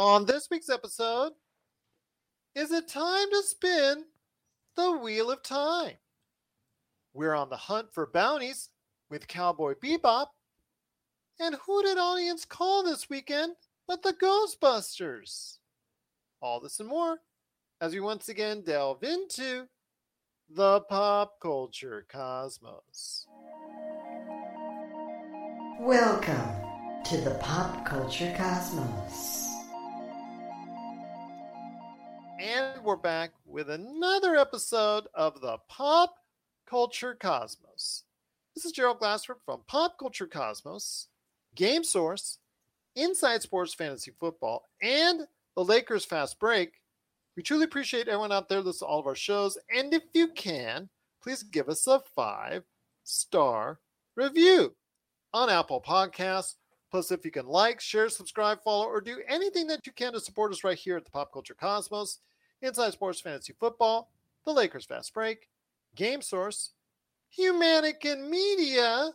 On this week's episode, is it time to spin the Wheel of Time? We're on the hunt for bounties with Cowboy Bebop. And who did audience call this weekend but the Ghostbusters? All this and more as we once again delve into the pop culture cosmos. Welcome to the pop culture cosmos. We're back with another episode of the Pop Culture Cosmos. This is Gerald Glassford from Pop Culture Cosmos, Game Source, Inside Sports Fantasy Football, and the Lakers Fast Break. We truly appreciate everyone out there listening to all of our shows. And if you can, please give us a five star review on Apple Podcasts. Plus, if you can like, share, subscribe, follow, or do anything that you can to support us right here at the Pop Culture Cosmos, Inside Sports Fantasy Football, the Lakers Fast Break, Game Source, Humanity Media,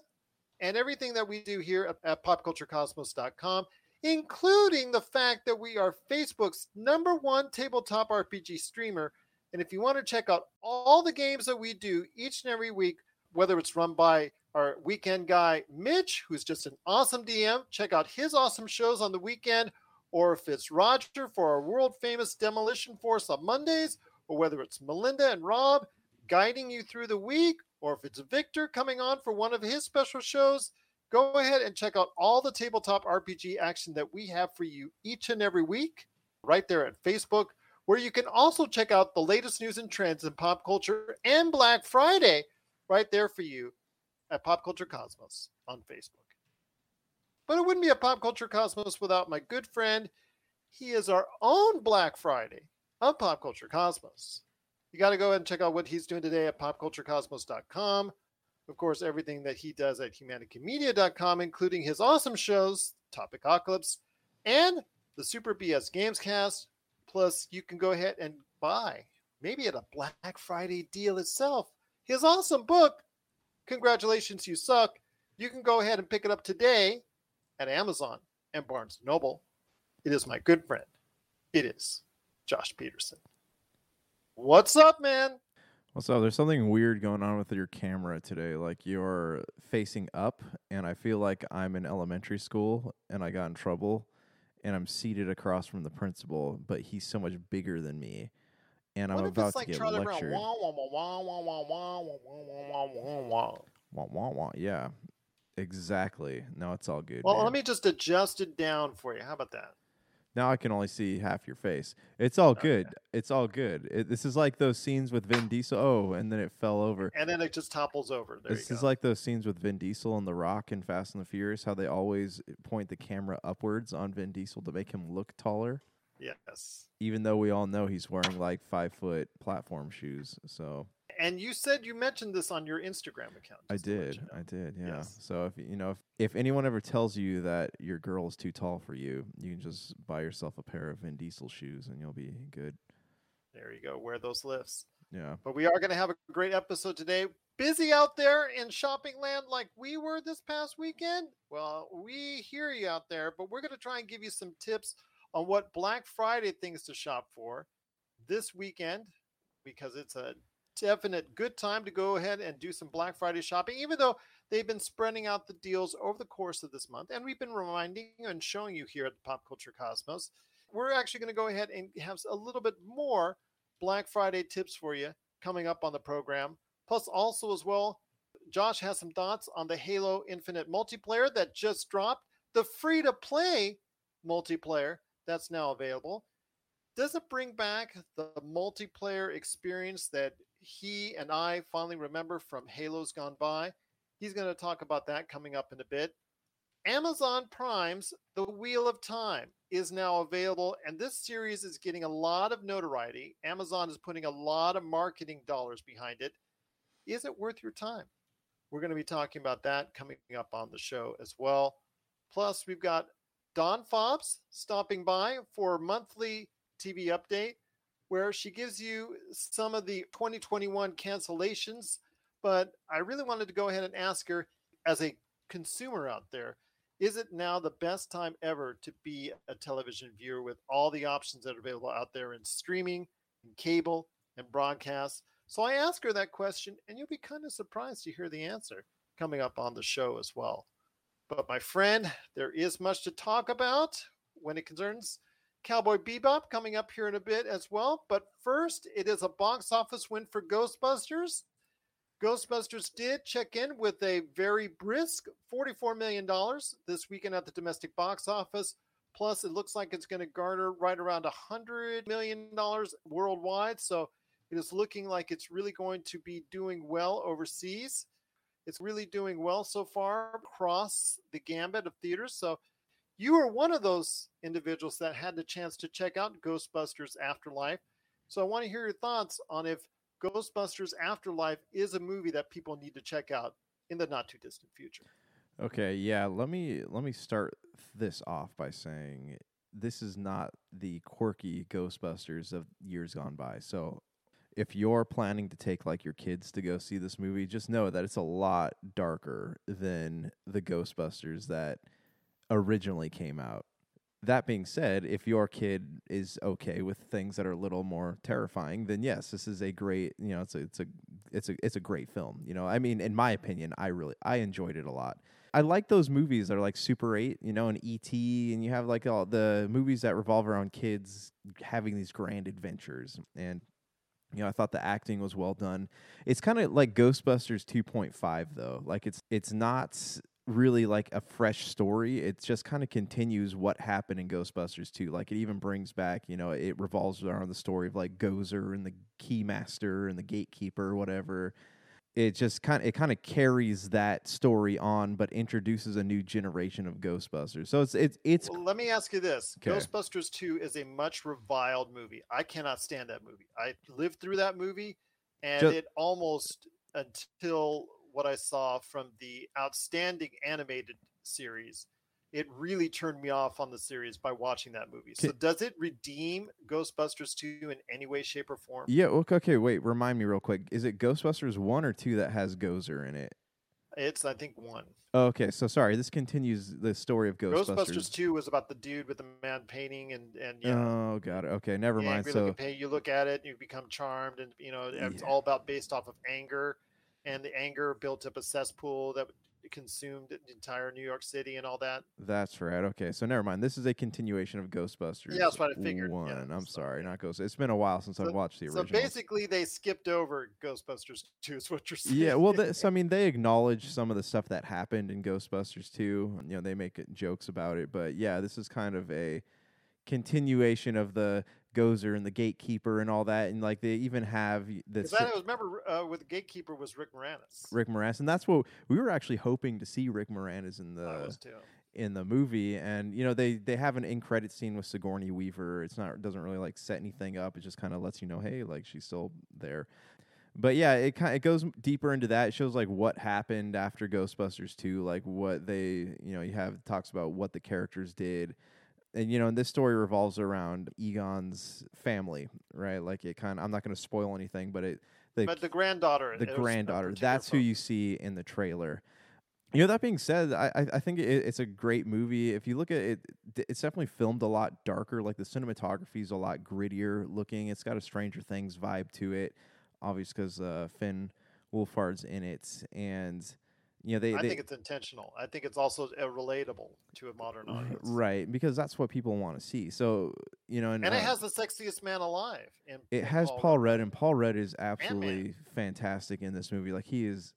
and everything that we do here at, popculturecosmos.com, including the fact that we are Facebook's number one tabletop RPG streamer. And if you want to check out all the games that we do each and every week, whether it's run by our weekend guy, Mitch, who's just an awesome DM, check out his awesome shows on the weekend, or if it's Roger for our world famous Demolition Force on Mondays, or whether it's Melinda and Rob guiding you through the week, or if it's Victor coming on for one of his special shows, go ahead and check out all the tabletop RPG action that we have for you each and every week right there at Facebook, where you can also check out the latest news and trends in pop culture and Black Friday right there for you at Pop Culture Cosmos on Facebook. But it wouldn't be a Pop Culture Cosmos without my good friend. He is our own Black Friday of Pop Culture Cosmos. You got to go ahead and check out what he's doing today at popculturecosmos.com. Of course, everything that he does at humanitymedia.com, including his awesome shows, Topicocalypse, and the Super BS Gamescast. Plus, you can go ahead and buy, maybe at a Black Friday deal itself, his awesome book, Congratulations, You Suck. You can go ahead and pick it up today at Amazon and Barnes Noble. It is my good friend. It is Josh Pederson. What's up, man? What's up? There's something weird going on with your camera today. Like you're facing up, and I feel like I'm in elementary school and I got in trouble, and I'm seated across from the principal, but he's so much bigger than me, and I'm what about like to get Charlie Brown? lectured. Wah, wah, wah, wah, wah, wah, wah, wah, wah, wah, wah, wah. Wah, wah, wah. Yeah, exactly. No, it's all good. Well, man. let me just adjust it down for you. How about that? Now I can only see half your face. It's all good. It's all good. It, this is like those scenes with Vin Diesel. Oh, and then it fell over. And then it just topples over. There this is like those scenes with Vin Diesel and The Rock in Fast and the Furious, how they always point the camera upwards on Vin Diesel to make him look taller, yes. even though we all know he's wearing like five foot platform shoes. So And you said you mentioned this on your Instagram account. I just to let did, you know. I did, yeah. Yes. So if you know, if, if anyone ever tells you that your girl is too tall for you, you can just buy yourself a pair of Vin Diesel shoes and you'll be good. There you go. Wear those lifts. Yeah. But we are going to have a great episode today. Busy out there in shopping land like we were this past weekend? Well, we hear you out there, but we're going to try and give you some tips on what Black Friday things to shop for this weekend because it's a definite good time to go ahead and do some Black Friday shopping, even though they've been spreading out the deals over the course of this month. And we've been reminding and showing you here at the Pop Culture Cosmos. We're actually going to go ahead and have a little bit more Black Friday tips for you coming up on the program. Plus, also as well, Josh has some thoughts on the Halo Infinite multiplayer that just dropped, the free to play multiplayer that's now available. Does it bring back the multiplayer experience that he and I finally remember from Halo's Gone By? He's going to talk about that coming up in a bit. Amazon Prime's The Wheel of Time is now available, and this series is getting a lot of notoriety. Amazon is putting a lot of marketing dollars behind it. Is it worth your time? We're going to be talking about that coming up on the show as well. Plus, we've got Dawn Fobbs stopping by for a monthly TV update where she gives you some of the 2021 cancellations. But I really wanted to go ahead and ask her, as a consumer out there, Is it now the best time ever to be a television viewer with all the options that are available out there in streaming, and cable, and broadcast? So I ask her that question, and you'll be kind of surprised to hear the answer coming up on the show as well. But my friend, there is much to talk about when it concerns Cowboy Bebop coming up here in a bit as well. But first, it is a box office win for Ghostbusters. Ghostbusters did check in with a very brisk $44 million this weekend at the domestic box office. Plus, it looks like it's going to garner right around $100 million worldwide. So it is looking like it's really going to be doing well overseas. It's really doing well so far across the gambit of theaters. So you are one of those individuals that had the chance to check out Ghostbusters Afterlife. So I want to hear your thoughts on if Ghostbusters Afterlife is a movie that people need to check out in the not too distant future. Okay, yeah, let me let me start this off by saying this is not the quirky Ghostbusters of years gone by. So if you're planning to take like your kids to go see this movie, just know that it's a lot darker than the Ghostbusters that originally came out. That being said, if your kid is okay with things that are a little more terrifying, then yes, this is a great, you know, it's a it's a it's a it's a great film. You know, I mean, in my opinion, I really I enjoyed it a lot. I like those movies that are like Super 8, you know, and ET, and you have like all the movies that revolve around kids having these grand adventures. And you know, I thought the acting was well done. It's kind of like Ghostbusters 2.5 though. Like it's it's not really like a fresh story. It just kind of continues what happened in Ghostbusters 2. Like it even brings back, you know, it revolves around the story of like Gozer and the Keymaster and the Gatekeeper or whatever. It just kind of it kind of carries that story on, but introduces a new generation of Ghostbusters. So it's it's it's Well, let me ask you this. Ghostbusters 2 is a much reviled movie. I cannot stand that movie. I lived through that movie, and Ju- it almost until what I saw from the outstanding animated series, it really turned me off on the series by watching that movie. So, does it redeem Ghostbusters 2 in any way, shape, or form? yeah. Okay, okay, wait. Remind me real quick. Is it Ghostbusters one or two that has Gozer in it? It's, I think, one. Oh, okay, so sorry. This continues the story of Ghostbusters. Ghostbusters 2 was about the dude with the man painting, and, and yeah. Oh, got it. Okay, never mind. So. You look at it, and you become charmed, and you know it's Yeah. all about based off of anger, and the anger built up a cesspool that consumed the entire New York City and all that. That's right. Okay, so never mind. This is a continuation of Ghostbusters. Yeah, that's what I figured. One. Yeah, I'm so, sorry, not Ghost. It's been a while since I've watched the original. So basically, they skipped over Ghostbusters 2. Is what you're saying? yeah. Well, th- so I mean, they acknowledge some of the stuff that happened in Ghostbusters 2. You know, they make jokes about it, but yeah, this is kind of a continuation of the Gozer and the Gatekeeper and all that, and like they even have the 'Cause I remember uh, with the gatekeeper was Rick Moranis. Rick Moranis, and that's what we were actually hoping to see Rick Moranis in the I was too. in the movie and you know they they have an in credit scene with Sigourney Weaver. It's not doesn't really like set anything up. It just kind of lets you know hey like she's still there. But yeah it kind it goes deeper into that. It shows like what happened after Ghostbusters 2 like what they you know you have talks about what the characters did and you know and this story revolves around Egon's family right like it kind of I'm not going to spoil anything but it the but the granddaughter. the it was a granddaughter. That's who you see in the trailer. You know, that being said, I I- I think it, it's a great movie. If you look at it, it's definitely filmed a lot darker. Like the cinematography is a lot grittier looking. It's got a Stranger Things vibe to it, obviously because uh, Finn Wolfhard's in it, and you know they, I they think it's intentional. I think it's also uh, relatable to a modern audience. right because that's what people want to see. So you know, and, And it uh, has the sexiest man alive. In, It in has Paul Paul Rudd. Rudd, and Paul Rudd is absolutely fantastic in this movie. Like he is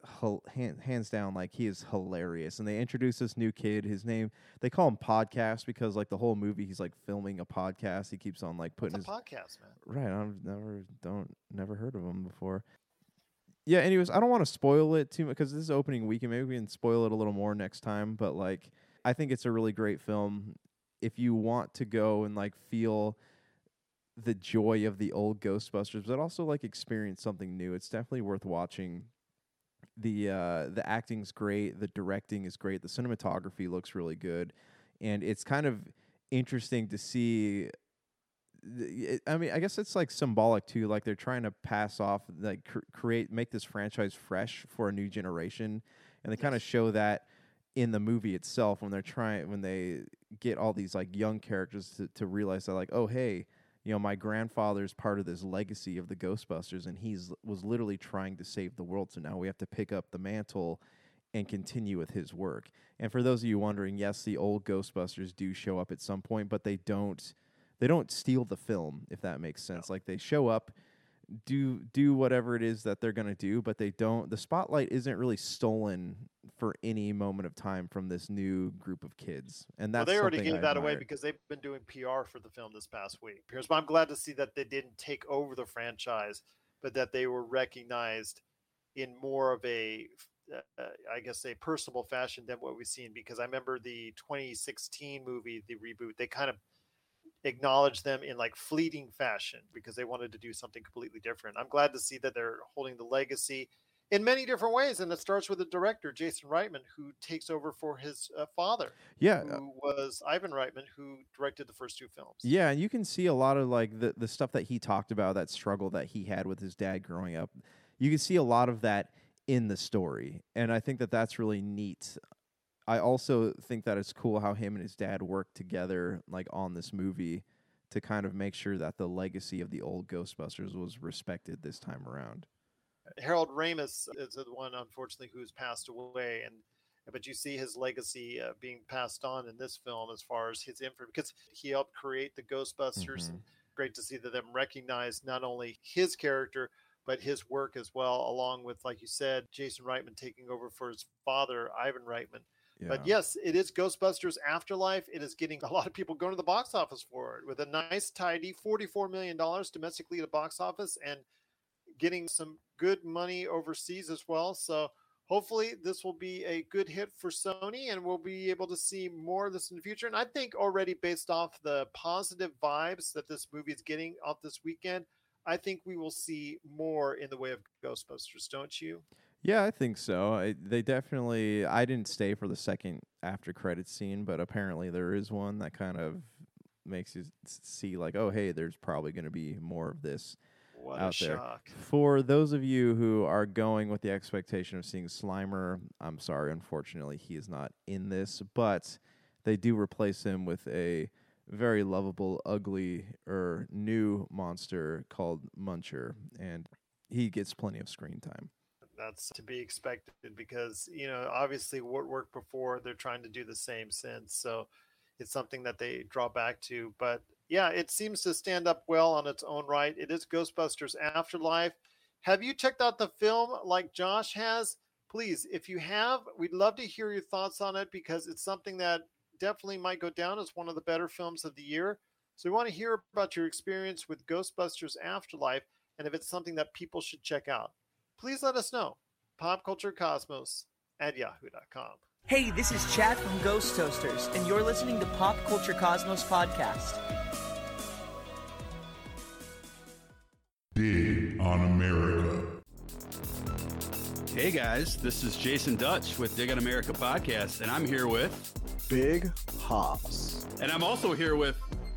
hand, hands down, like he is hilarious. And they introduce this new kid. His name they call him Podcast because like the whole movie he's like filming a podcast. He keeps on like putting a his podcast, man. right. I've never don't never heard of him before. Yeah. Anyways, I don't want to spoil it too much because this is opening weekend. Maybe we can spoil it a little more next time. But like, I think it's a really great film. If you want to go and like feel the joy of the old Ghostbusters, but also like experience something new. It's definitely worth watching. The uh, the acting's great, the directing is great, the cinematography looks really good, and it's kind of interesting to see. It, I mean, I guess it's like symbolic too. Like they're trying to pass off, like cr- create, make this franchise fresh for a new generation, and they kind of show that in the movie itself when they're trying when they get all these like young characters to, to realize that like oh hey you know my grandfather's part of this legacy of the ghostbusters and he's was literally trying to save the world so now we have to pick up the mantle and continue with his work and for those of you wondering yes the old ghostbusters do show up at some point but they don't they don't steal the film if that makes sense like they show up do do whatever it is that they're going to do but they don't the spotlight isn't really stolen for any moment of time from this new group of kids and Well, that's they already gave I that away because they've been doing PR for the film this past week. Here's why I'm glad to see that they didn't take over the franchise, but that they were recognized in more of a, uh, uh, I guess, a personable fashion than what we've seen. Because I remember the 2016 movie, the reboot, they kind of acknowledged them in like fleeting fashion because they wanted to do something completely different. I'm glad to see that they're holding the legacy in many different ways, and it starts with the director Jason Reitman, who takes over for his uh, father yeah uh, who was Ivan Reitman, who directed the first two films. Yeah, and you can see a lot of like the the stuff that he talked about, that struggle that he had with his dad growing up. You can see a lot of that in the story, and I think that that's really neat. I also think that it's cool how him and his dad worked together, like on this movie, to kind of make sure that the legacy of the old Ghostbusters was respected this time around. Harold Ramis is the one, unfortunately, who's passed away, and but you see his legacy uh, being passed on in this film as far as his influence because he helped create the Ghostbusters. Mhm. Great to see that them recognize not only his character but his work as well, along with, like you said, Jason Reitman taking over for his father, Ivan Reitman. Yeah. But yes, it is Ghostbusters Afterlife. It is getting a lot of people going to the box office for it with a nice, tidy $44 million domestically at the box office and getting some good money overseas as well. So hopefully this will be a good hit for Sony and we'll be able to see more of this in the future. And I think already based off the positive vibes that this movie is getting off this weekend, I think we will see more in the way of Ghostbusters, don't you? Yeah, I think so. I, they definitely. I didn't stay for the second after credit scene, but apparently there is one that kind of makes you s- see like, oh, hey, there's probably going to be more of this What out there. shock. For those of you who are going with the expectation of seeing Slimer, I'm sorry, unfortunately, he is not in this, but they do replace him with a very lovable, ugly, or new monster called Muncher, and he gets plenty of screen time. That's to be expected because, you know, obviously what worked before, they're trying to do the same since. So it's something that they draw back to. But yeah, it seems to stand up well on its own right. It is Ghostbusters Afterlife. Have you checked out the film like Josh has? Please, if you have, we'd love to hear your thoughts on it because it's something that definitely might go down as one of the better films of the year. So we want to hear about your experience with Ghostbusters Afterlife and if it's something that people should check out please let us know. Popculturecosmos at yahoo.com. Hey, this is Chad from Ghost Toasters, and you're listening to Pop Culture Cosmos Podcast. Dig on America. Hey guys, this is Jason Dutch with Dig on America podcast, and I'm here with, Big Hops. and I'm also here with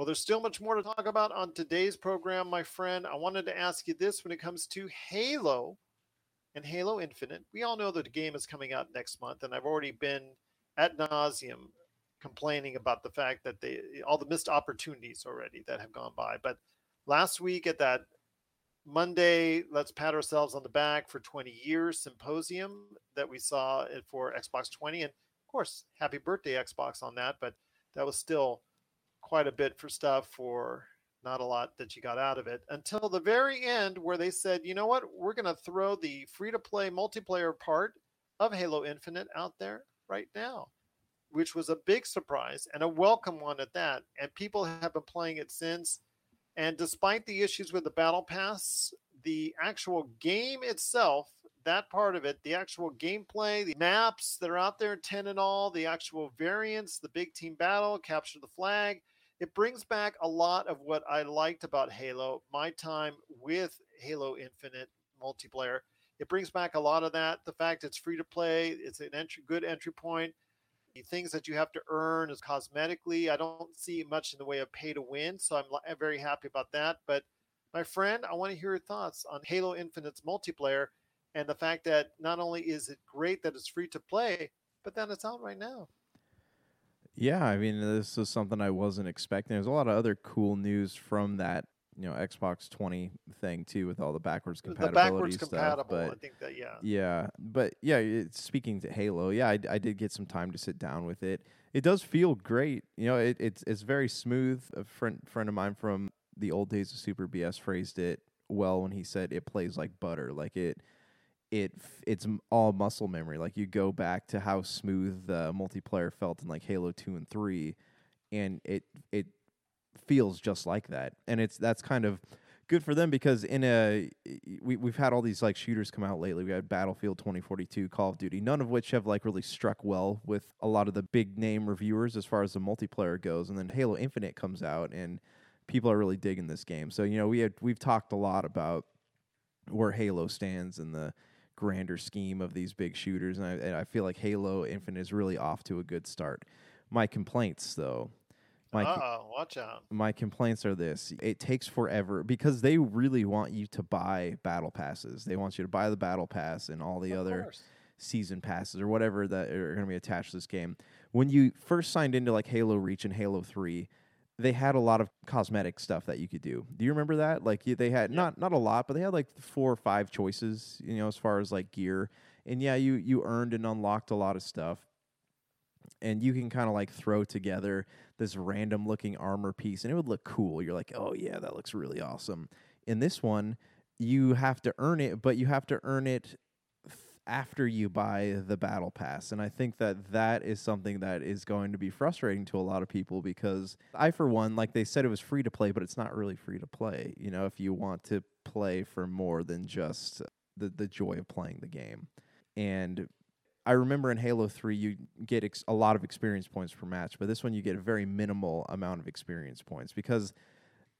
Well, there's still much more to talk about on today's program, my friend. I wanted to ask you this when it comes to Halo and Halo Infinite. We all know that the game is coming out next month, and I've already been at nauseum complaining about the fact that they all the missed opportunities already that have gone by. But last week at that Monday, let's pat ourselves on the back for 20 years symposium that we saw for Xbox 20. And of course, happy birthday, Xbox, on that. But that was still quite a bit for stuff for not a lot that you got out of it until the very end, where they said, you know what, we're going to throw the free to play multiplayer part of Halo Infinite out there right now, which was a big surprise and a welcome one at that. And people have been playing it since. And despite the issues with the Battle Pass, the actual game itself that part of it, the actual gameplay, the maps that are out there, 10 and all, the actual variants, the big team battle, capture the flag, it brings back a lot of what I liked about Halo, my time with Halo Infinite multiplayer. It brings back a lot of that. The fact it's free to play, it's an entry, good entry point. The things that you have to earn is cosmetically. I don't see much in the way of pay to win, so I'm, I'm very happy about that. But my friend, I want to hear your thoughts on Halo Infinite's multiplayer and the fact that not only is it great that it's free to play, but then it's out right now. Yeah, I mean, this is something I wasn't expecting. There's a lot of other cool news from that, you know, Xbox 20 thing too, with all the backwards compatibility the backwards stuff. compatible, but I think that yeah. yeah, but yeah, it's, speaking to Halo, yeah, I, I did get some time to sit down with it. It does feel great. You know, it, it's it's very smooth. A friend friend of mine from the old days of Super BS phrased it well when he said it plays like butter. Like it it it's all muscle memory. Like you go back to how smooth the multiplayer felt in like Halo Two and Three, and it it feels just like that. And it's that's kind of good for them because in a we we've had all these like shooters come out lately. We had Battlefield 2042, Call of Duty, none of which have like really struck well with a lot of the big name reviewers as far as the multiplayer goes. And then Halo Infinite comes out and people are really digging this game. So, you know, we had we've talked a lot about where Halo stands and the grander scheme of these big shooters, and I, and I feel like Halo Infinite is really off to a good start. My complaints, though, my oh, watch out. my complaints are this: it takes forever because they really want you to buy battle passes. They want you to buy the battle pass and all the Of other course. season passes or whatever that are going to be attached to this game. When you first signed into like Halo Reach and Halo 3, they had a lot of cosmetic stuff that you could do. Do you remember that? Like they had not not a lot, but they had like four or five choices, you know, as far as like gear. And yeah, you you earned and unlocked a lot of stuff. And you can kind of like throw together this random looking armor piece and it would look cool. You're like, "Oh yeah, that looks really awesome." In this one, you have to earn it, but you have to earn it after you buy the battle pass. And i think that that is something that is going to be frustrating to a lot of people because i for one like they said it was free to play but it's not really free to play you know if you want to play for more than just the, the joy of playing the game. And I remember in Halo 3 you get ex- a lot of experience points per match, but this one you get a very minimal amount of experience points because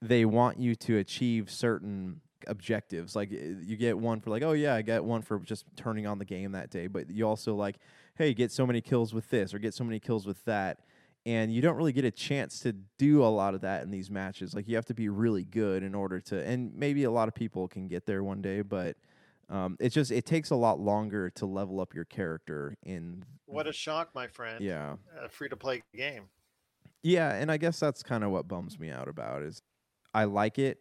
they want you to achieve certain objectives. Like uh, you get one for like, oh yeah, I get one for just turning on the game that day, but you also like, hey, get so many kills with this or get so many kills with that. And you don't really get a chance to do a lot of that in these matches. Like you have to be really good in order to and maybe a lot of people can get there one day, but um, it just it takes a lot longer to level up your character in What a shock, my friend. yeah A free to play game. yeah and i guess that's kind of what bums me out about is i like it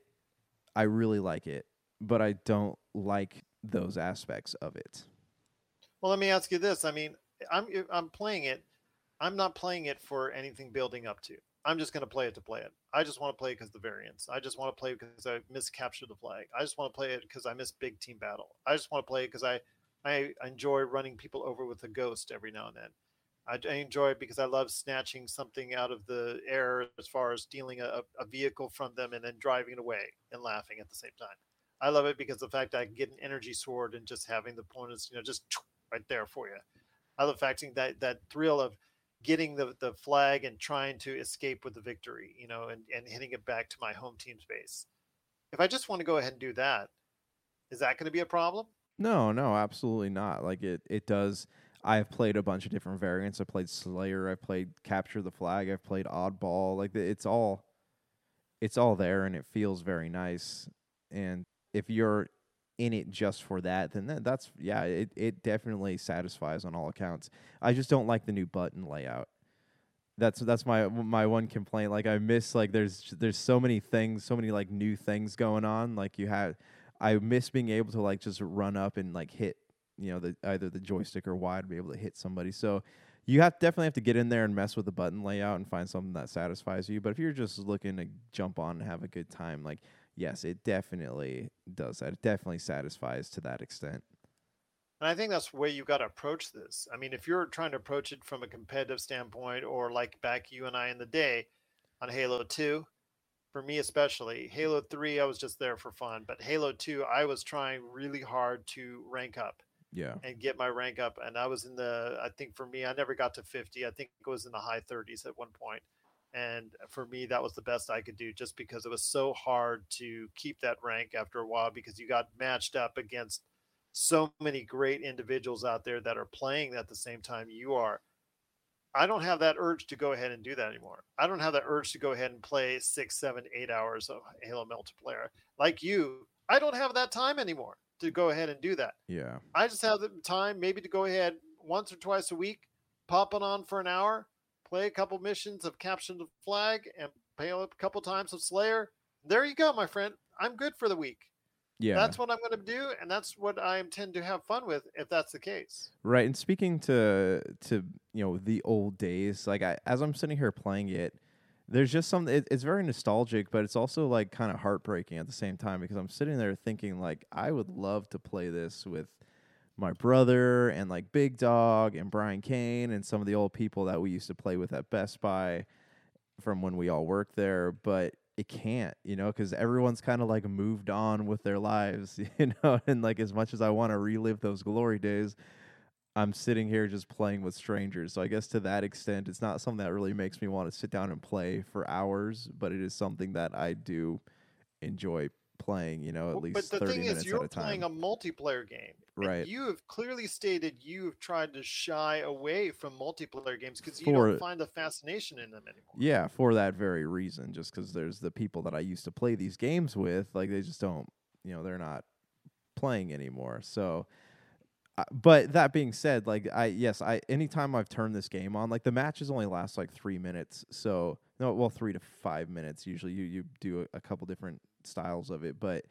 i really like it but i don't like those aspects of it Well, let me ask you this. I mean, I'm I'm playing it. I'm not playing it for anything building up to. I'm just going to play it to play it. I just want to play it because the variants. I just want to play because I miss capture the flag. I just want to play it because I miss big team battle. I just want to play it because I I enjoy running people over with a ghost every now and then. I, I enjoy it because I love snatching something out of the air as far as stealing a, a vehicle from them and then driving it away and laughing at the same time. I love it because the fact I can get an energy sword and just having the opponents, you know, just right there for you. I love the fact that that thrill of getting the, the flag and trying to escape with the victory, you know, and, and hitting it back to my home team's base. If I just want to go ahead and do that, is that going to be a problem? no no absolutely not like it it does i've played a bunch of different variants. I played slayer. I played capture the flag. I've played oddball. Like it's all it's all there and it feels very nice. And if you're in it just for that then that, that's yeah it, it definitely satisfies on all accounts. I just don't like the new button layout. That's that's my my one complaint. Like i miss like there's there's so many things so many like new things going on. Like you have i miss being able to like just run up and like hit you know the either the joystick or y to be able to hit somebody so you have definitely have to get in there and mess with the button layout and find something that satisfies you but if you're just looking to jump on and have a good time like yes it definitely does that it definitely satisfies to that extent And I think that's the way you got to approach this. I mean, if you're trying to approach it from a competitive standpoint, or like back you and I in the day on Halo 2, for me especially, Halo 3, I was just there for fun. But Halo 2, I was trying really hard to rank up. Yeah. and get my rank up. And I was in the, I think for me, I never got to 50. I think it was in the high 30s at one point. And for me, that was the best I could do just because it was so hard to keep that rank after a while because you got matched up against so many great individuals out there that are playing at the same time you are. I don't have that urge to go ahead and do that anymore. I don't have that urge to go ahead and play six, seven, eight hours of Halo multiplayer. Like you, I don't have that time anymore to go ahead and do that. Yeah. I just have the time maybe to go ahead once or twice a week, pop it on for an hour, play a couple missions of Capture the Flag, and play a couple times of Slayer. There you go, my friend. I'm good for the week. Yeah. That's what I'm going to do, and that's what I intend to have fun with if that's the case. Right, and speaking to to you know the old days, like I, as I'm sitting here playing it, there's just something It, it's very nostalgic, but it's also like kind of heartbreaking at the same time because I'm sitting there thinking like I would love to play this with my brother and like Big Dog and Brian Kane and some of the old people that we used to play with at Best Buy from when we all worked there, but it can't, you know, because everyone's kind of like moved on with their lives, you know, and like as much as I want to relive those glory days, I'm sitting here just playing with strangers. So I guess to that extent, it's not something that really makes me want to sit down and play for hours, but it is something that I do enjoy playing, you know, at Well, least but the 30 thing minutes is, you're at a time. playing a multiplayer game. Right. you have clearly stated you have tried to shy away from multiplayer games because you For- don't find the fascination in them anymore. Yeah, for that very reason, just because there's the people that I used to play these games with, like they just don't, you know, they're not playing anymore. So, but that being said, like I yes, I anytime I've turned this game on, like the matches only last like three minutes, so no, well, three to five minutes usually. You you do a, a couple different styles of it, but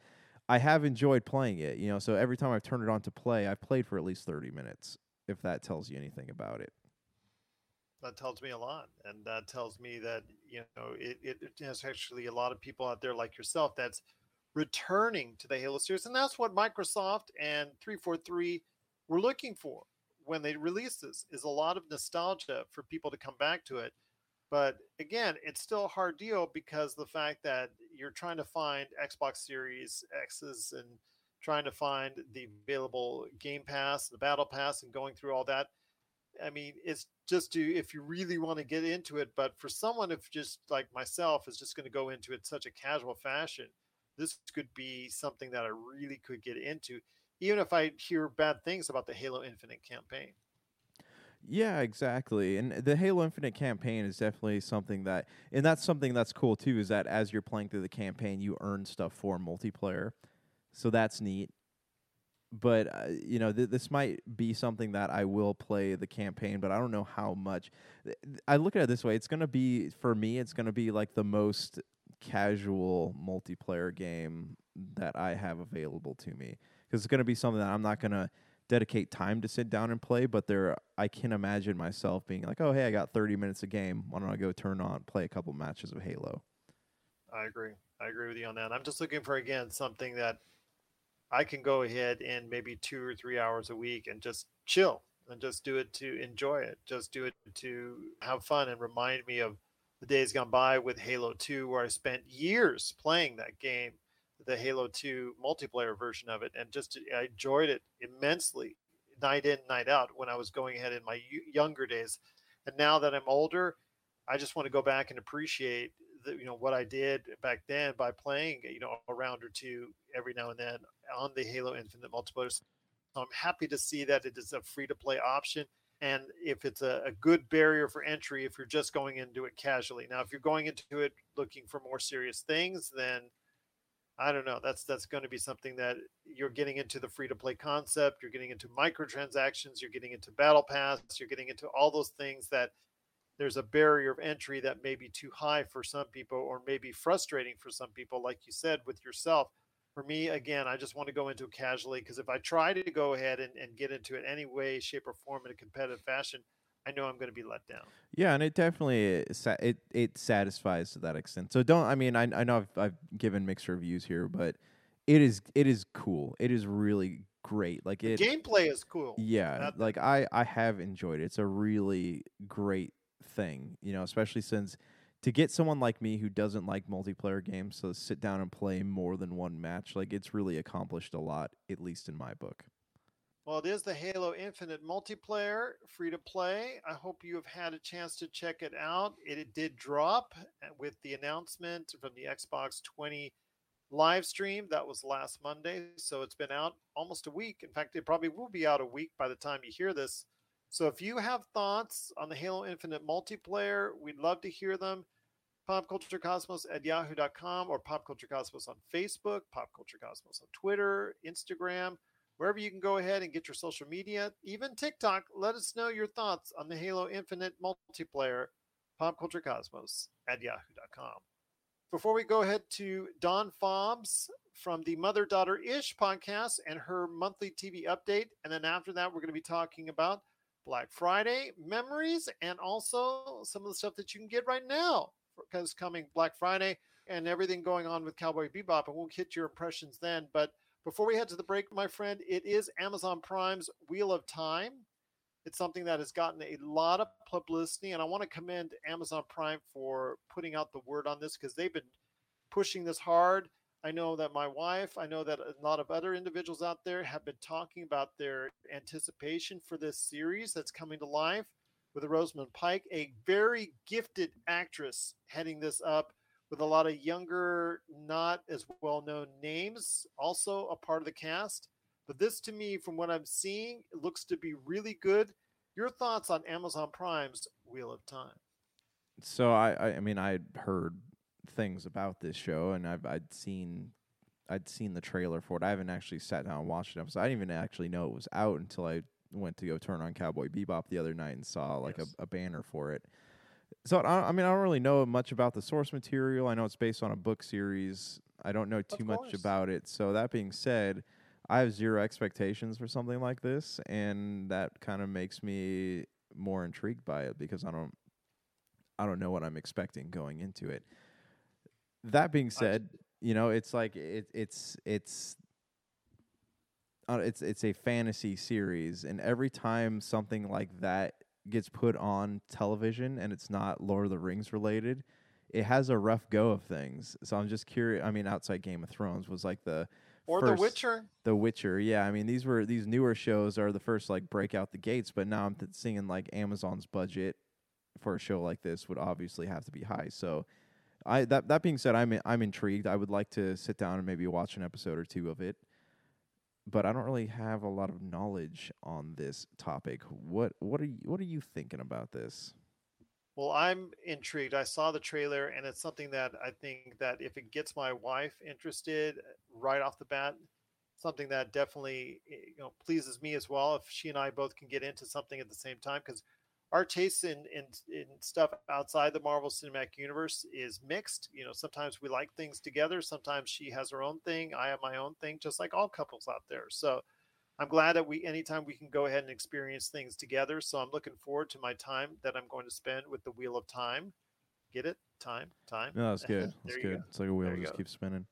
I have enjoyed playing it. You know, so every time I've turned it on to play, I've played for at least thirty minutes. If that tells you anything about it. that tells me a lot and that tells me that you know it, it, it has actually a lot of people out there like yourself that's returning to the halo series and that's what microsoft and 343 were looking for when they release this is a lot of nostalgia for people to come back to it but again it's still a hard deal because the fact that you're trying to find xbox series x's and trying to find the available game pass the battle pass and going through all that I mean, it's just to if you really want to get into it. But for someone if just like myself is just going to go into it such a casual fashion, this could be something that I really could get into, even if I hear bad things about the Halo Infinite campaign. Yeah, exactly. And the Halo Infinite campaign is definitely something that, and that's something that's cool too, is that as you're playing through the campaign, you earn stuff for multiplayer. So that's neat. But, uh, you know, th- this might be something that I will play the campaign, but I don't know how much. I look at it this way it's going to be, for me, it's going to be like the most casual multiplayer game that I have available to me. Because it's going to be something that I'm not going to dedicate time to sit down and play, but there I can imagine myself being like, "Oh, hey, I got 30 minutes a game. Why don't I go turn on play a couple matches of Halo?" I agree. I agree with you on that. I'm just looking for again something that I can go ahead and maybe two or three hours a week and just chill and just do it to enjoy it. Just do it to have fun and remind me of the days gone by with Halo 2 where I spent years playing that game, the Halo 2 multiplayer version of it, and just I enjoyed it immensely, night in, night out when I was going ahead in my younger days. And now that I'm older, I just want to go back and appreciate the, you know what I did back then by playing you know a round or two every now and then on the Halo Infinite multiplayer. So I'm happy to see that it is a free to play option. And if it's a, a good barrier for entry, if you're just going into it casually. Now, if you're going into it looking for more serious things, then I don't know. That's that's going to be something that you're getting into the free to play concept. You're getting into microtransactions. You're getting into battle pass. You're getting into all those things that there's a barrier of entry that may be too high for some people or maybe frustrating for some people, like you said with yourself. For me, again, I just want to go into it casually because if I try to go ahead and, and get into it any way, shape, or form in a competitive fashion, I know I'm going to be let down. Yeah, and it definitely uh, it it satisfies to that extent. So don't I mean I I know I've I've given mixed reviews here, but it is it is cool. It is really great. Like it Gameplay is cool. Yeah, like I I have enjoyed it. It's a really great thing, you know, especially since to get someone like me who doesn't like multiplayer games to sit down and play more than one match, like it's really accomplished a lot, at least in my book. Well, it is the Halo Infinite multiplayer, free to play. I hope you have had a chance to check it out. It, it did drop uh, with the announcement from the Xbox 20 live stream. That was last Monday. So it's been out almost a week. In fact, it probably will be out a week by the time you hear this. So if you have thoughts on the Halo Infinite multiplayer, we'd love to hear them. Popculturecosmos at yahoo.com or Pop Culture Cosmos on Facebook, Pop Culture Cosmos on Twitter, Instagram, wherever you can go ahead and get your social media, even TikTok. Let us know your thoughts on the Halo Infinite multiplayer, Pop Culture Cosmos at yahoo.com. Before we go ahead to Dawn Fobbs from the Mother Daughter Ish podcast and her monthly TV update. And then after that, we're going to be talking about Black Friday memories and also some of the stuff that you can get right now because coming Black Friday and everything going on with Cowboy Bebop. And we'll get your impressions then. But before we head to the break, my friend, it is Amazon Prime's Wheel of Time. It's something that has gotten a lot of publicity, and I want to commend Amazon Prime for putting out the word on this because they've been pushing this hard. I know that my wife, I know that a lot of other individuals out there have been talking about their anticipation for this series that's coming to life with Rosamund Pike, a very gifted actress heading this up with a lot of younger, not as well known names, also a part of the cast. But this, to me, from what I'm seeing, looks to be really good. Your thoughts on Amazon Prime's Wheel of Time? So I, I, I mean, I'd heard things about this show, and I've I'd seen I'd seen the trailer for it. I haven't actually sat down and watched it. So I didn't even actually know it was out until I went to go turn on Cowboy Bebop the other night and saw like Yes. a, a banner for it. So I, I mean, I don't really know much about the source material. I know it's based on a book series. I don't know too much about it. So that being said, I have zero expectations for something like this, and that kind of makes me more intrigued by it because I don't, I don't know what I'm expecting going into it. That being said, you know, it's like it, it's it's uh, it's it's a fantasy series, and every time something like that gets put on television and it's not Lord of the Rings related, it has a rough go of things. So I'm just curious. I mean, outside Game of Thrones was like the Or first- The Witcher? The Witcher, yeah. I mean, these were these newer shows are the first like break out the gates, but now I'm th- seeing like Amazon's budget for a show like this would obviously have to be high. So, I that that being said, I'm I'm intrigued. I would like to sit down and maybe watch an episode or two of it, but I don't really have a lot of knowledge on this topic. What what are you, what are you thinking about this? Well, I'm intrigued. I saw the trailer, and it's something that I think that if it gets my wife interested right off the bat, something that definitely eh, you know pleases me as well. If she and I both can get into something at the same time, because our tastes in, in in stuff outside the Marvel Cinematic Universe is mixed. You know, sometimes we like things together. Sometimes she has her own thing. I have my own thing, just like all couples out there. So. I'm glad that we anytime we can go ahead and experience things together. So I'm looking forward to my time that I'm going to spend with the Wheel of Time. Get it? Time, time. No, that's good. That's good. go. It's like a wheel just go. keeps spinning.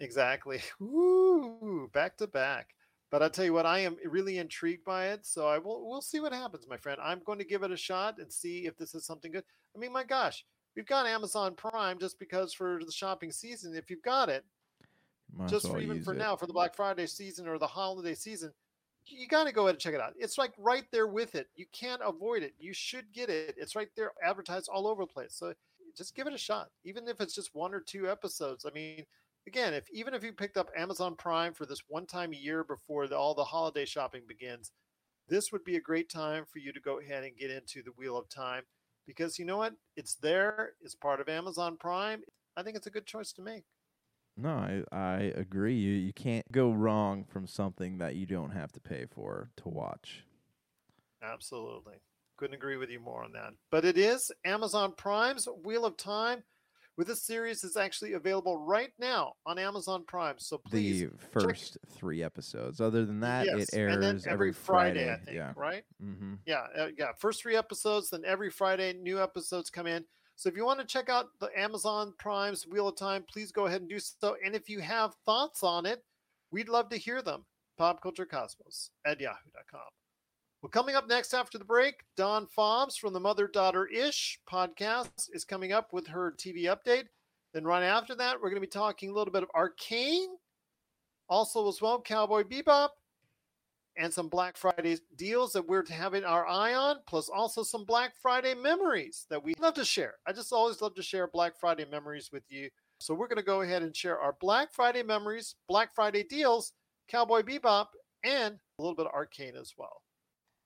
Exactly. Woo! Back to back. But I'll tell you what, I am really intrigued by it. So I will. We'll see what happens, my friend. I'm going to give it a shot and see if this is something good. I mean, my gosh, we've got Amazon Prime just because for the shopping season. If you've got it, Might just for even for it. now for the Black Friday season or the holiday season, you got to go ahead and check it out. It's like right there with it. You can't avoid it. You should get it. It's right there, advertised all over the place. So just give it a shot, even if it's just one or two episodes. I mean, again, if even if you picked up Amazon Prime for this one time a year before the, all the holiday shopping begins, this would be a great time for you to go ahead and get into the Wheel of Time because you know what? It's there. It's part of Amazon Prime. I think it's a good choice to make. No, I, I agree. You you can't go wrong from something that you don't have to pay for to watch. Absolutely. Couldn't agree with you more on that. But it is Amazon Prime's Wheel of Time. With this series, it's actually available right now on Amazon Prime. So please, the first three episodes. Other than that, yes, it airs then every Friday, Friday. I think, yeah. right? Mm-hmm. Yeah, uh, yeah. First three episodes, then every Friday, new episodes come in. So if you want to check out the Amazon Prime's Wheel of Time, please go ahead and do so. And if you have thoughts on it, we'd love to hear them. PopCultureCosmos at yahoo.com. Well, coming up next after the break, Dawn Fobbs from the Mother Daughter Ish podcast is coming up with her TV update. Then right after that, we're going to be talking a little bit of Arcane, also as well Cowboy Bebop, and some Black Friday deals that we're having our eye on, plus also some Black Friday memories that we love to share. I just always love to share Black Friday memories with you. So we're going to go ahead and share our Black Friday memories, Black Friday deals, Cowboy Bebop, and a little bit of arcane as well.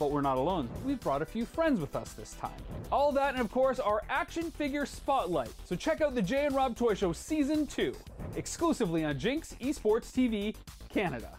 But we're not alone. We've brought a few friends with us this time. All that, and of course, our action figure spotlight. So check out the Jay and Rob Toy Show season two, exclusively on Jinx Esports TV Canada.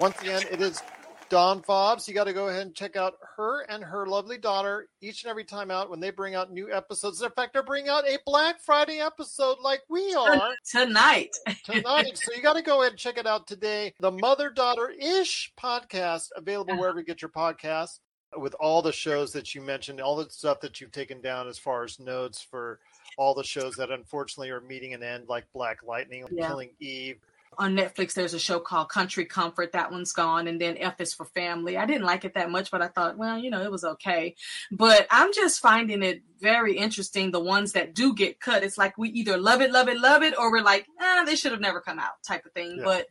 Once again, it is Dawn Fobbs. You got to go ahead and check out her and her lovely daughter each and every time out when they bring out new episodes. In fact, they're bringing out a Black Friday episode like we are tonight. tonight. so you got to go ahead and check it out today. The Mother Daughter Ish podcast, available uh-huh. wherever you get your podcasts, with all the shows that you mentioned, all the stuff that you've taken down as far as notes for all the shows that unfortunately are meeting an end, like Black Lightning, Yeah. Killing Eve. On Netflix, there's a show called Country Comfort. That one's gone. And then F is for Family. I didn't like it that much, but I thought, well, you know, it was okay. But I'm just finding it very interesting. The ones that do get cut, it's like we either love it, love it, love it, or we're like, eh, they should have never come out type of thing. Yeah. But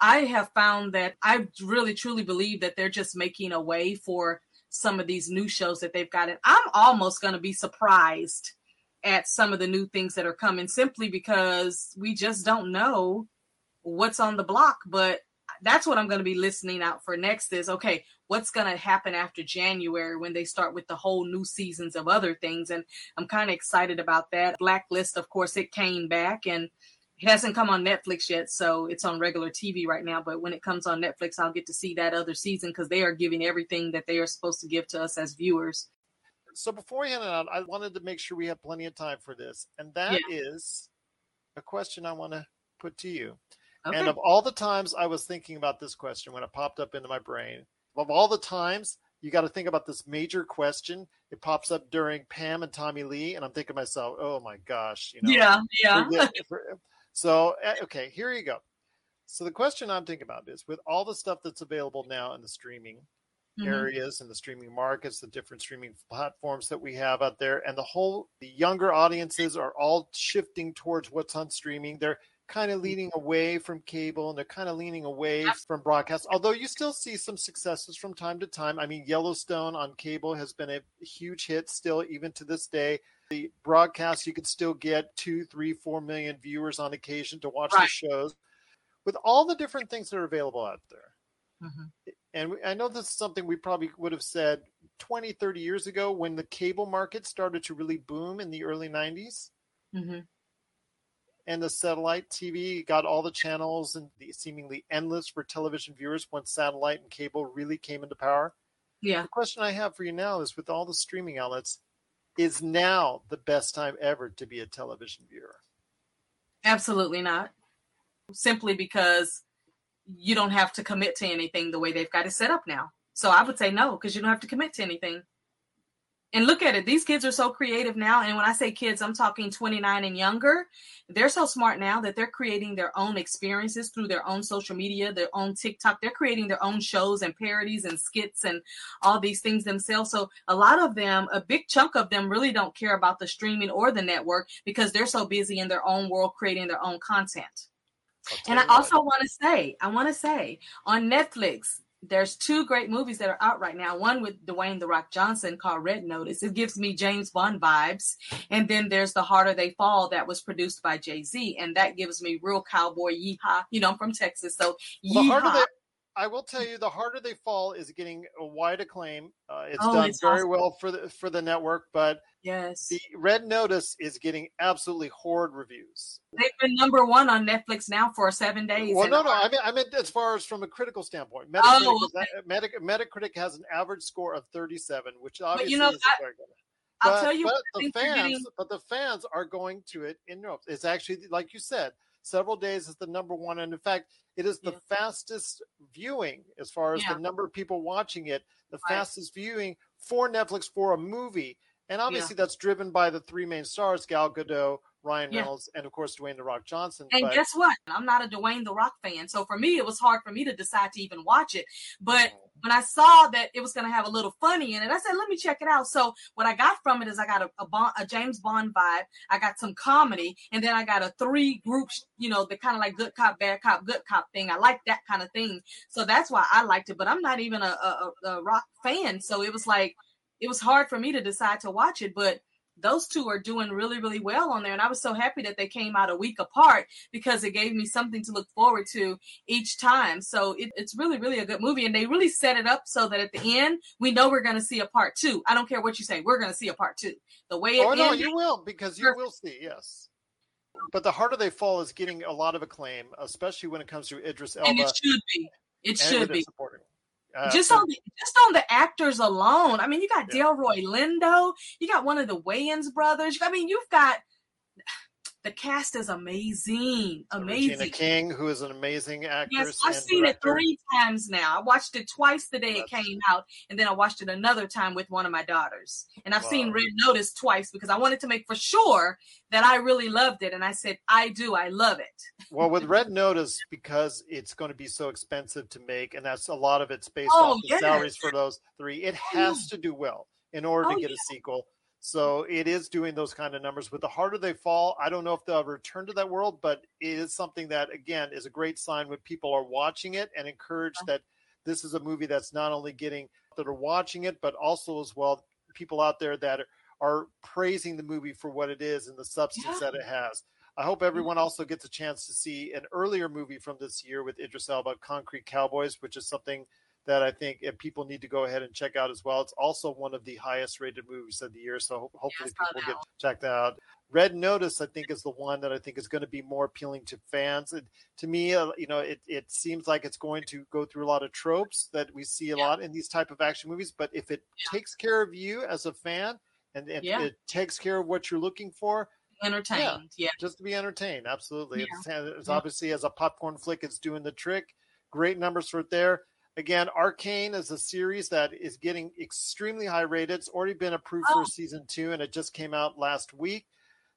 I have found that I really truly believe that they're just making a way for some of these new shows that they've got. And I'm almost going to be surprised at some of the new things that are coming simply because we just don't know what's on the block. But that's what I'm going to be listening out for next is okay, what's going to happen after January when they start with the whole new seasons of other things. And I'm kind of excited about that. Blacklist, of course, it came back and it hasn't come on Netflix yet, so it's on regular TV right now. But when it comes on Netflix, I'll get to see that other season because they are giving everything that they are supposed to give to us as viewers. So before we hand it out, I wanted to make sure we have plenty of time for this, and that is a question I want to put to you. Okay. And of all the times I was thinking about this question when it popped up into my brain, of all the times you got to think about this major question. It pops up during Pam and Tommy Lee, and I'm thinking to myself, "Oh my gosh, you know." yeah, yeah. so eh, okay, here you go. So the question I'm thinking about is with all the stuff that's available now in the streaming Mhm. areas and the streaming markets, the different streaming platforms that we have out there, and the whole the younger audiences are all shifting towards what's on streaming. They're kind of leaning away from cable and they're kind of leaning away from broadcast. Although you still see some successes from time to time. I mean, Yellowstone on cable has been a huge hit still, even to this day. The broadcast you can still get two, three, four million viewers on occasion to watch the shows. With all the different things that are available out there, Mhm. and I know this is something we probably would have said 20, 30 years ago when the cable market started to really boom in the early 90s Mhm. And the satellite TV got all the channels and the seemingly endless for television viewers once satellite and cable really came into power. Yeah. The question I have for you now is with all the streaming outlets, is now the best time ever to be a television viewer? Absolutely not. Simply because you don't have to commit to anything the way they've got it set up now. So I would say no, because you don't have to commit to anything. And look at it. These kids are so creative now. And when I say kids, I'm talking 29 and younger. They're so smart now that they're creating their own experiences through their own social media, their own TikTok. They're creating their own shows and parodies and skits and all these things themselves. So a lot of them, a big chunk of them really don't care about the streaming or the network because they're so busy in their own world creating their own content. And I also want to say, I want to say on Netflix, there's two great movies that are out right now. One with Dwayne the Rock Johnson called Red Notice. It gives me James Bond vibes. And then there's The Harder They Fall that was produced by Jay Z, and that gives me real cowboy yeehaw. You know, I'm from Texas, so the harder yeehaw. they, I will tell you, the harder they fall is getting a wide acclaim. Uh, it's Oh, done it's very awesome. well for the for the network, but yes, the Red Notice is getting absolutely horrid reviews. they've been number one on Netflix now for seven days. Well, no, no. I mean, I meant as far as from a critical standpoint. Metacritic, Oh, is, Metac- Metacritic has an average score of 37, which obviously you know, is very good. I'll But- tell you but the fans, getting- but the fans are going to it in ropes. It's actually like you said, several days as the number one. And in fact, it is the Yeah. fastest viewing as far as Yeah. the number of people watching it, the Right. fastest viewing for Netflix for a movie. And obviously, that's driven by the three main stars Gal Gadot, Ryan Yeah. Reynolds, and of course, Dwayne The Rock Johnson. And but guess what? I'm not a Dwayne the Rock fan, so for me, it was hard for me to decide to even watch it. But oh. when I saw that it was going to have a little funny in it, I said, "Let me check it out." So what I got from it is I got a, a, Bond, a James Bond vibe. I got some comedy, and then I got a three groups, you know, the kind of like good cop, bad cop, good cop thing. I like that kind of thing, so that's why I liked it. But I'm not even a, a a rock fan, so it was like it was hard for me to decide to watch it, but those two are doing really, really well on there. And I was so happy that they came out a week apart because it gave me something to look forward to each time. So it, it's really, really a good movie. And they really set it up so that at the end, we know we're going to see a part two. I don't care what you say, we're going to see a part two. The way it Oh no, you will because you will see. Yes, but the harder they fall is getting a lot of acclaim, especially when it comes to Idris Elba. and it should be. It should be. supporting. Uh, just on the just on the actors alone. I mean, you got Delroy Lindo, you got one of the Wayans brothers. I mean, you've got the cast is amazing, amazing. Regina King, who is an amazing actress. Yes, I've seen it three times now. I watched it twice the day it That's- came out, and then I watched it another time with one of my daughters. And I've seen Red Notice twice because I wanted to make for sure that I really loved it. And I said, I do, I love it. Well, with Red Notice, because it's going to be so expensive to make, and that's a lot of it's based Oh, off the yes. salaries for those three, it has to do well in order Oh, to get a sequel. So it is doing those kind of numbers. But the harder they fall, I don't know if they'll return to that world, but it is something that, again, is a great sign when people are watching it and encourage Uh-huh. that this is a movie that's not only getting that are watching it, but also as well people out there that are, are praising the movie for what it is and the substance Yeah. that it has. I hope everyone also gets a chance to see an earlier movie from this year with Idris Elba, Concrete Cowboys, which is something that I think uh, people need to go ahead and check out as well. It's also one of the highest rated movies of the year, so hopefully saw people that get one. checked out. Red Notice, I think, is the one that I think is going to be more appealing to fans. And to me, uh, you know, it, it seems like it's going to go through a lot of tropes that we see a Yeah. lot in these type of action movies. But if it takes care of you as a fan and if Yeah. it takes care of what you're looking for, Entertained. Yeah. just to be entertained. Absolutely. Yeah. It's, it's Yeah. obviously as a popcorn flick, it's doing the trick. Great numbers for it there. Again, Arcane is a series that is getting extremely high rated. It's already been approved Oh. for season two, and it just came out last week.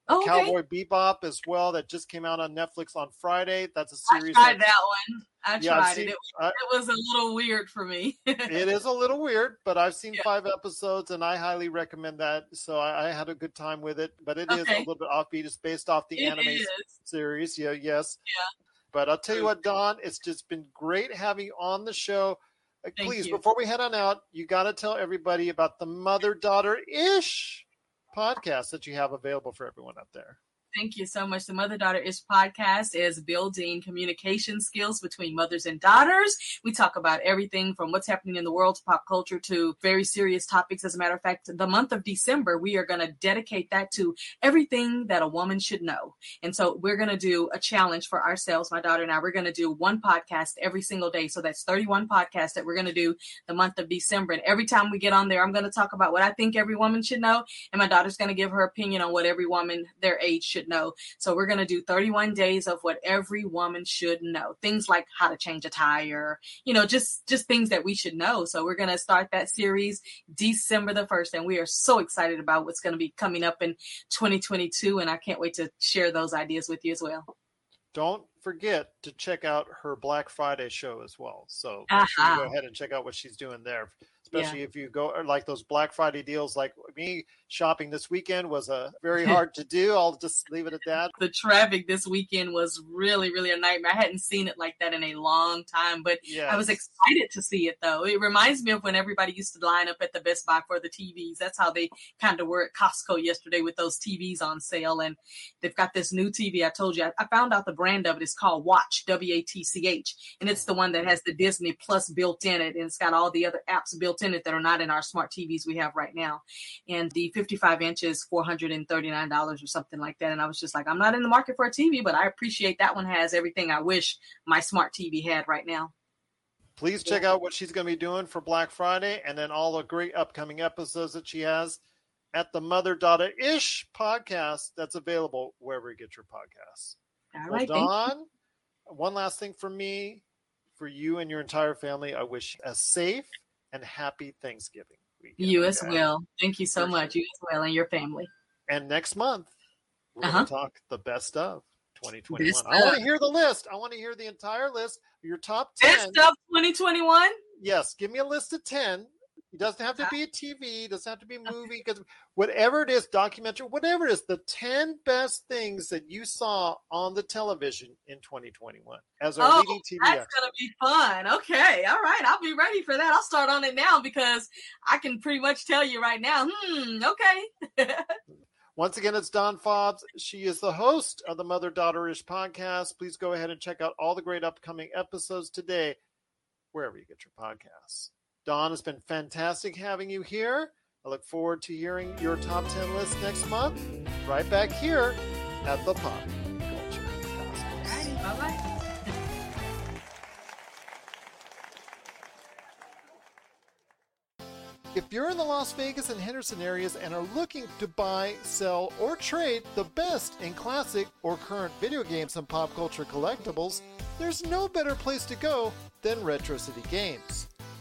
Oh, okay. Cowboy Bebop as well, that just came out on Netflix on Friday. That's a series. I tried that- one. I Yeah, tried seen- it. It, I- it was a little weird for me. it is a little weird, but I've seen Yeah. five episodes and I highly recommend that. So I, I had a good time with it, but it is a little bit offbeat. It's based off the It anime is. series. Yeah, yes. Yeah. But I'll tell you what, Dawn, it's just been great having you on the show. Uh, Thank Please, you. before we head on out, you got to tell everybody about the mother daughter ish podcast that you have available for everyone out there. Thank you so much. The Mother Daughter Ish podcast is building communication skills between mothers and daughters. We talk about everything from what's happening in the world to pop culture to very serious topics. As a matter of fact, the month of December, we are going to dedicate that to everything that a woman should know. And so we're going to do a challenge for ourselves, my daughter and I. We're going to do one podcast every single day. So that's 31 podcasts that we're going to do the month of December. And every time we get on there, I'm going to talk about what I think every woman should know. And my daughter's going to give her opinion on what every woman their age should know. So we're going to do 31 days of what every woman should know. Things like how to change a tire, you know, just just things that we should know. So we're going to start that series December the 1st and we are so excited about what's going to be coming up in 2022 and I can't wait to share those ideas with you as well. Don't forget to check out her Black Friday show as well. So make sure you Uh-huh. go ahead and check out what she's doing there. Especially if you go er, like those Black Friday deals, like me shopping this weekend was a very hard to do. I'll just leave it at that. The traffic this weekend was really, really a nightmare. I hadn't seen it like that in a long time, but Yeah, I was excited to see it though. It reminds me of when everybody used to line up at the Best Buy for the TVs. That's how they kind of were at Costco yesterday with those TVs on sale. And they've got this new TV. I told you, I, I found out the brand of it is called Watch, W A T C H. And it's oh. the one that has the Disney Plus built in it. And it's got all the other apps built in it that are not in our smart TVs we have right now. And the 55 inches, $439 or something like that. And I was just like, I'm not in the market for a TV, but I appreciate that one has everything I wish my smart TV had right now. please check out what she's going to be doing for Black Friday and then all the great upcoming episodes that she has at the Mother Daughter Ish podcast that's available wherever you get your podcasts. All Well, right. thank you. Dawn, one last thing for me, for you and your entire family, I wish a safe and happy Thanksgiving. weekend, You as well. Thank you so much. You as well and your family. And next month, we're Uh-huh. going to talk the best of 2021. Best I want to hear the list. I want to hear the entire list. Your top 10. Best of 2021. Yes, give me a list of 10. It doesn't have to be a TV, it doesn't have to be a movie, because whatever it is, documentary, whatever it is, the 10 best things that you saw on the television in 2021 as our Oh, leading TV that's gonna be fun. Okay, all right, I'll be ready for that. I'll start on it now because I can pretty much tell you right now. Hmm. Okay. Once again, it's Dawn Fobbs. She is the host of the Mother Daughterish podcast. Please go ahead and check out all the great upcoming episodes today, wherever you get your podcasts. Dawn, it's been fantastic having you here. I look forward to hearing your top 10 list next month, right back here at the Pop Culture Cosmos. Bye bye. If you're in the Las Vegas and Henderson areas and are looking to buy, sell, or trade the best in classic or current video games and pop culture collectibles, there's no better place to go than Retro City Games.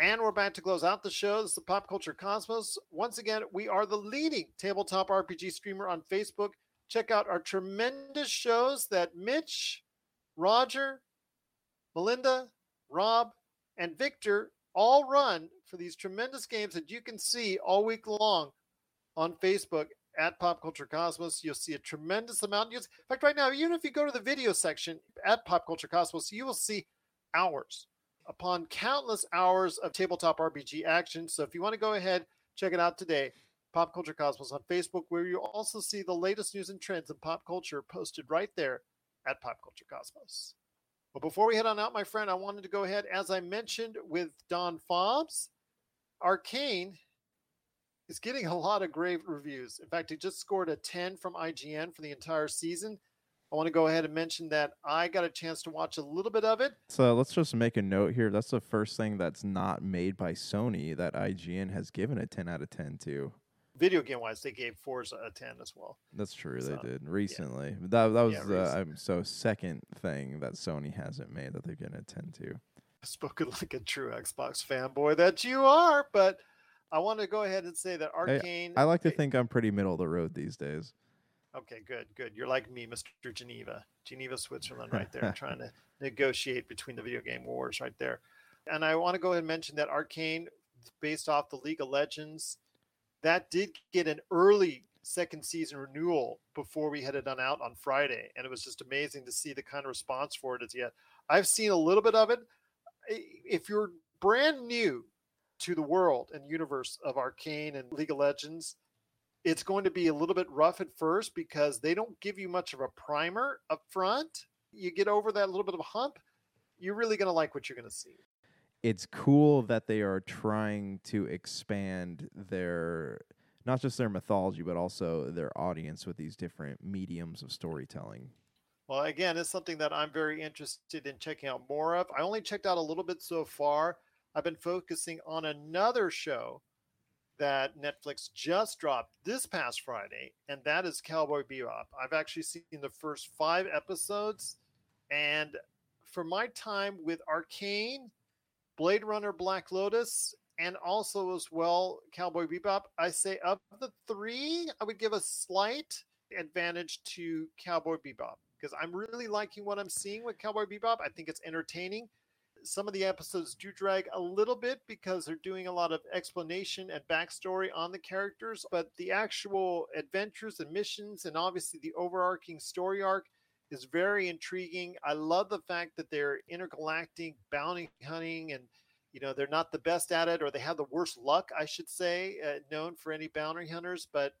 And we're back to close out the show. This is the Pop Culture Cosmos. Once again, we are the leading tabletop RPG streamer on Facebook. Check out our tremendous shows that Mitch, Roger, Melinda, Rob, and Victor all run for these tremendous games that you can see all week long on Facebook at Pop Culture Cosmos. You'll see a tremendous amount. In fact, right now, even if you go to the video section at Pop Culture Cosmos, you will see hours upon countless hours of tabletop RPG action. So if you want to go ahead, check it out today. Pop Culture Cosmos on Facebook, where you'll also see the latest news and trends in pop culture posted right there at Pop Culture Cosmos. But before we head on out, my friend, I wanted to go ahead, as I mentioned with Dawn Fobbs, Arcane is getting a lot of great reviews. In fact, it just scored a 10 from IGN for the entire season. I want to go ahead and mention that I got a chance to watch a little bit of it. So let's just make a note here. That's the first thing that's not made by Sony that IGN has given a 10 out of 10 to. Video game wise, they gave Forza a 10 as well. That's true. So, they did recently. That that was Yeah, the um, so second thing that Sony hasn't made that they're gonna tend to. Spoken like a true Xbox fanboy that you are, but I want to go ahead and say that Arcane. I like to think I'm pretty middle of the road these days. Okay, good, good. You're like me, Mr. Geneva, Geneva, Switzerland, right there, trying to negotiate between the video game wars, right there. And I want to go ahead and mention that Arcane, based off the League of Legends, that did get an early second season renewal before we had it done out on Friday, and it was just amazing to see the kind of response for it as yet. I've seen a little bit of it. If you're brand new to the world and universe of Arcane and League of Legends, it's going to be a little bit rough at first because they don't give you much of a primer up front. You get over that little bit of a hump, you're really going to like what you're going to see. It's cool that they are trying to expand their not just their mythology but also their audience with these different mediums of storytelling. Well, again, it's something that I'm very interested in checking out more of. I only checked out a little bit so far. I've been focusing on another show that Netflix just dropped this past Friday, and that is Cowboy Bebop. I've actually seen the first five episodes, and for my time with Arcane, Blade Runner, Black Lotus, and also as well Cowboy Bebop, I say of the three, I would give a slight advantage to Cowboy Bebop because I'm really liking what I'm seeing with Cowboy Bebop. I think it's entertaining. Some of the episodes do drag a little bit because they're doing a lot of explanation and backstory on the characters, but the actual adventures and missions and obviously the overarching story arc is very intriguing. I love the fact that they're intergalactic bounty hunting and you know they're not the best at it or they have the worst luck i should say uh, known for any bounty hunters but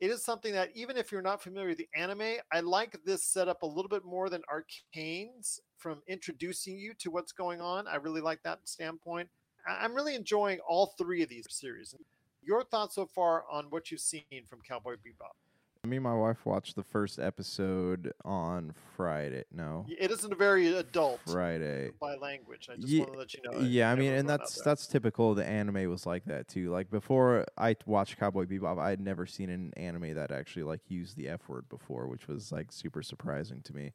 it is something that even if you're not familiar with the anime, I like this setup a little bit more than Arcane's from introducing you to what's going on. I really like that standpoint. I'm really enjoying all three of these series. Your thoughts so far on what you've seen from Cowboy Bebop? Me and my wife watched the first episode on Friday. No, It isn't a very adult Friday. by language. I just Ye- want to let you know. yeah, I mean, and that's that's typical. The anime was like that too. Like before I watched Cowboy Bebop, I had never seen an anime that actually like used the F word before, which was like super surprising to me.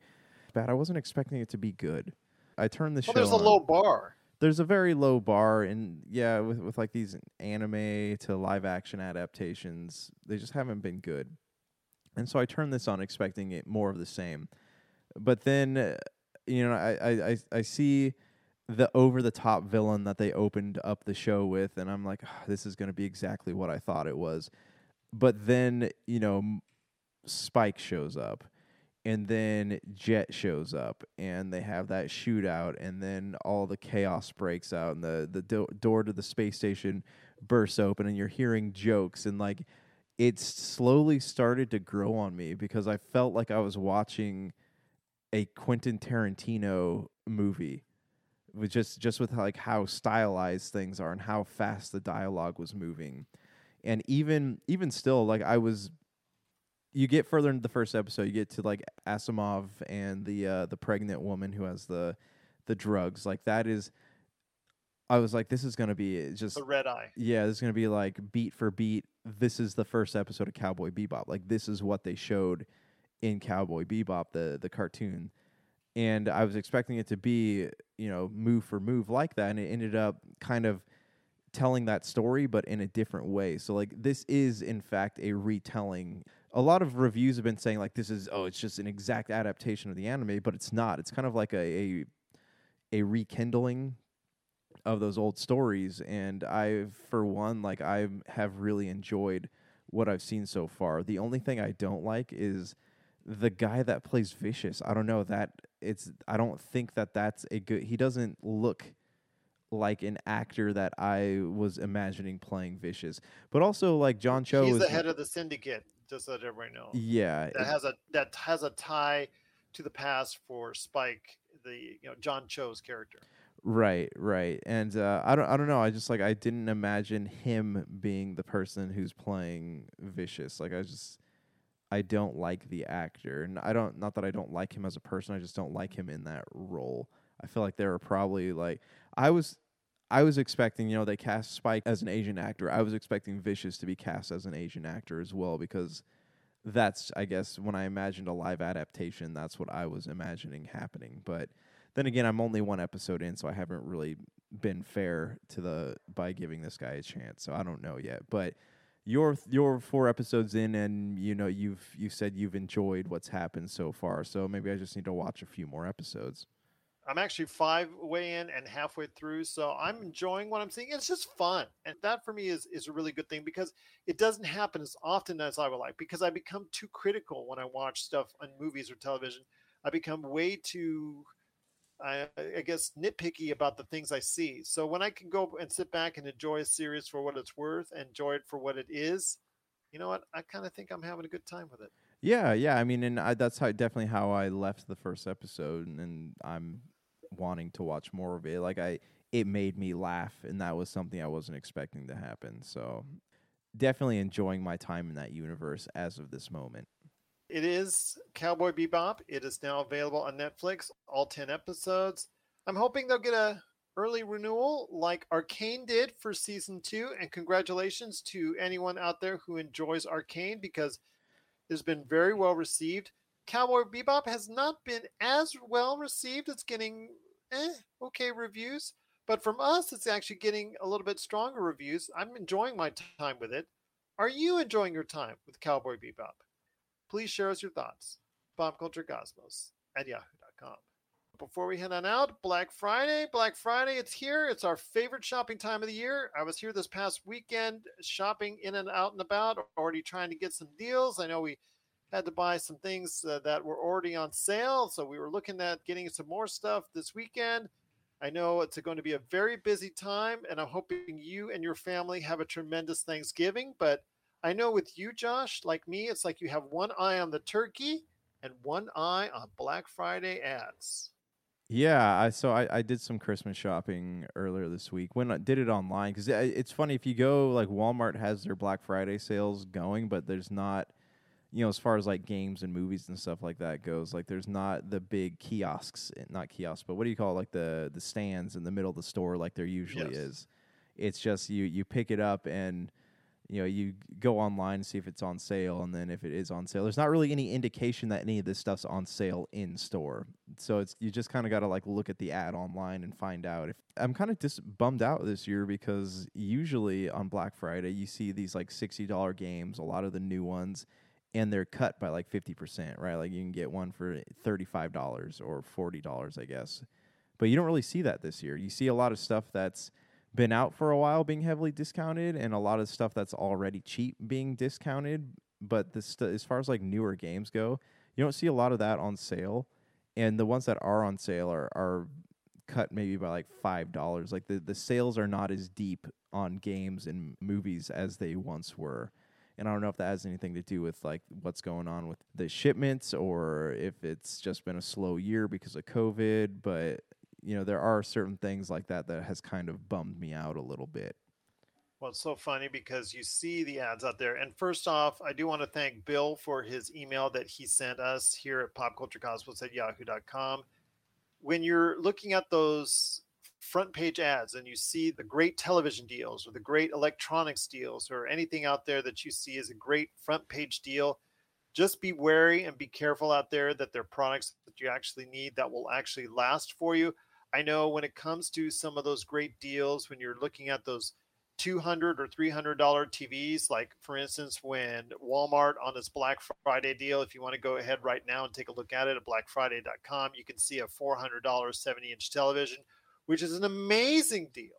But I wasn't expecting it to be good. I turned the well, show. there's a on. low bar. There's a very low bar, and yeah, with with like these anime to live action adaptations, they just haven't been good. And so I turned this on expecting it more of the same. But then, uh, you know, I I, I, see the over the top villain that they opened up the show with, and I'm like, "Ah, this is going to be exactly what I thought it was. But then, you know, Spike shows up, and then Jet shows up, and they have that shootout, and then all the chaos breaks out, and the the do- door to the space station bursts open, and you're hearing jokes, and like it's slowly started to grow on me because I felt like I was watching a Quentin Tarantino movie with just just with like how stylized things are and how fast the dialogue was moving. And even even still like i was you get further into the first episode you get to like asimov and the uh the pregnant woman who has the the drugs like that is i was like this is gonna be eh, just The red eye. yeah, this is gonna be like beat for beat. This is the first episode of Cowboy Bebop. Like this is what they showed in Cowboy Bebop, the the cartoon. And I was expecting it to be, you know, move for move like that, and it ended up kind of telling that story, but in a different way. So like this is in fact a retelling. A lot of reviews have been saying like this is oh, it's just an exact adaptation of the anime, but it's not. It's kind of like a a, a rekindling of those old stories and i for one like i have really enjoyed what i've seen so far the only thing i don't like is the guy that plays vicious i don't know that it's i don't think that that's a good he doesn't look like an actor that i was imagining playing vicious but also like john cho He's is the head of the syndicate, just so that everybody knows. yeah That has a that has a tie to the past for Spike, the you know John Cho's character. Right, right. And uh, I don't I don't know, I just like I didn't imagine him being the person who's playing Vicious. Like I just I don't like the actor. And I don't not that I don't like him as a person, I just don't like him in that role. I feel like there are probably like I was I was expecting, you know, they cast Spike as an Asian actor. I was expecting Vicious to be cast as an Asian actor as well because that's I guess when I imagined a live adaptation, that's what I was imagining happening. But then again, I'm only one episode in, so I haven't really been fair to the by giving this guy a chance. So I don't know yet. But you're you're four episodes in, and you know you've you said you've enjoyed what's happened so far. So maybe I just need to watch a few more episodes. I'm actually five way in and halfway through, so I'm enjoying what I'm seeing. It's just fun, and that for me is is a really good thing because it doesn't happen as often as I would like. Because I become too critical when I watch stuff on movies or television. I become way too, I, I guess, nitpicky about the things I see. So when I can go and sit back and enjoy a series for what it's worth, enjoy it for what it is, you know what? I kind of think I'm having a good time with it. Yeah, yeah. I mean, and I, that's how definitely how I left the first episode, and, and I'm wanting to watch more of it. Like I, it made me laugh, and that was something I wasn't expecting to happen. So, definitely enjoying my time in that universe as of this moment. It is Cowboy Bebop. It is now available on Netflix, all 10 episodes. I'm hoping they'll get a early renewal like Arcane did for season 2 and congratulations to anyone out there who enjoys Arcane because it's been very well received. Cowboy Bebop has not been as well received. It's getting eh, okay reviews, but from us it's actually getting a little bit stronger reviews. I'm enjoying my time with it. Are you enjoying your time with Cowboy Bebop? Please share us your thoughts. PopCultureCosmos at yahoo.com. Before we head on out, Black Friday. Black Friday, it's here. It's our favorite shopping time of the year. I was here this past weekend shopping in and out and about, already trying to get some deals. I know we had to buy some things uh, that were already on sale, so we were looking at getting some more stuff this weekend. I know it's going to be a very busy time, and I'm hoping you and your family have a tremendous Thanksgiving, but I know with you, Josh, like me, it's like you have one eye on the turkey and one eye on Black Friday ads. Yeah, I so I, I did some Christmas shopping earlier this week. When I did it online, because it's funny if you go like Walmart has their Black Friday sales going, but there's not, you know, as far as like games and movies and stuff like that goes, like there's not the big kiosks, eh, not kiosks, but what do you call it, like the the stands in the middle of the store like there usually Yes. is. It's just you you pick it up and you know you go online and see if it's on sale and then if it is on sale there's not really any indication that any of this stuff's on sale in store. So it's you just kind of got to like look at the ad online and find out if i'm kind of just bummed out this year because usually on black friday you see these like $60 games a lot of the new ones and they're cut by like 50% right? Like you can get one for $35 or $40 i guess. But you don't really see that this year. You see a lot of stuff that's been out for a while being heavily discounted and a lot of stuff that's already cheap being discounted but this st- as far as like newer games go you don't see a lot of that on sale. And the ones that are on sale are, are cut maybe by like five dollars. Like the, the sales are not as deep on games and movies as they once were. And i don't know if that has anything to do with like what's going on with the shipments or if it's just been a slow year because of covid but you know there are certain things like that that has kind of bummed me out a little bit Well, it's so funny because you see the ads out there. And first off, I do want to thank Bill for his email that he sent us here at popculturecosmos at yahoo.com. When you're looking at those front page ads and you see the great television deals or the great electronics deals or anything out there that you see as a great front page deal, just be wary and be careful out there that they're products that you actually need that will actually last for you. I know when it comes to some of those great deals, when you're looking at those 200 or 300 dollar TVs like for instance when Walmart on its Black Friday deal if you want to go ahead right now and take a look at it at blackfriday.com you can see a $400 70 inch television which is an amazing deal.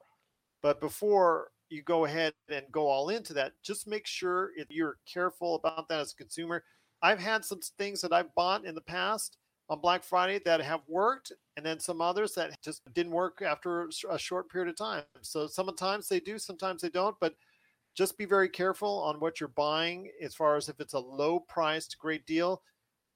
But before you go ahead and go all into that just make sure if you're careful about that as a consumer. I've had some things that I've bought in the past on Black Friday that have worked, and then some others that just didn't work after a short period of time. So sometimes they do, sometimes they don't, but just be very careful on what you're buying as far as if it's a low priced great deal.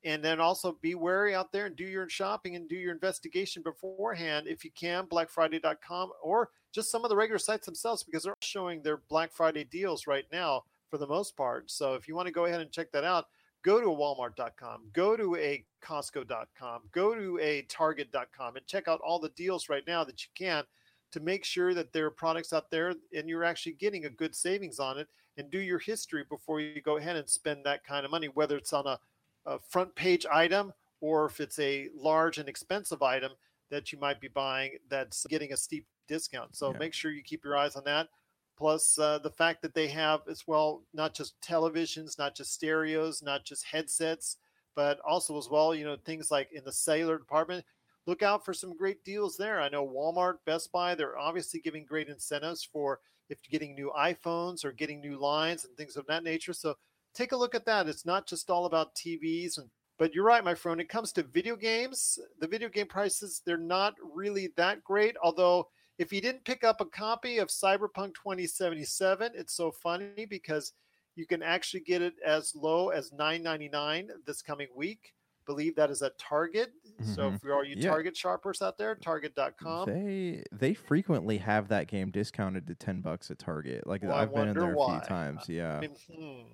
And then also be wary out there and do your shopping and do your investigation beforehand if you can, blackfriday.com or just some of the regular sites themselves because they're showing their Black Friday deals right now for the most part. So if you want to go ahead and check that out, go to a walmart.com go to a costco.com go to a target.com and check out all the deals right now that you can to make sure that there are products out there and you're actually getting a good savings on it and do your history before you go ahead and spend that kind of money whether it's on a, a front page item or if it's a large and expensive item that you might be buying that's getting a steep discount so Yeah. make sure you keep your eyes on that plus uh, the fact that they have as well not just televisions not just stereos not just headsets but also as well you know things like in the cellular department. Look out for some great deals there. I know walmart best buy they're obviously giving great incentives for if you're getting new iphones or getting new lines and things of that nature. So take a look at that. It's not just all about tvs and but you're right my friend when it comes to video games the video game prices they're not really that great although if you didn't pick up a copy of Cyberpunk 2077, it's so funny because you can actually get it as low as 9.99 this coming week. Believe that is at Target. So Mhm. if you are you Yeah. Target shoppers out there, target.com. they they frequently have that game discounted to 10 bucks at target like Well, I i've been in there a why. few times yeah I mean, hmm.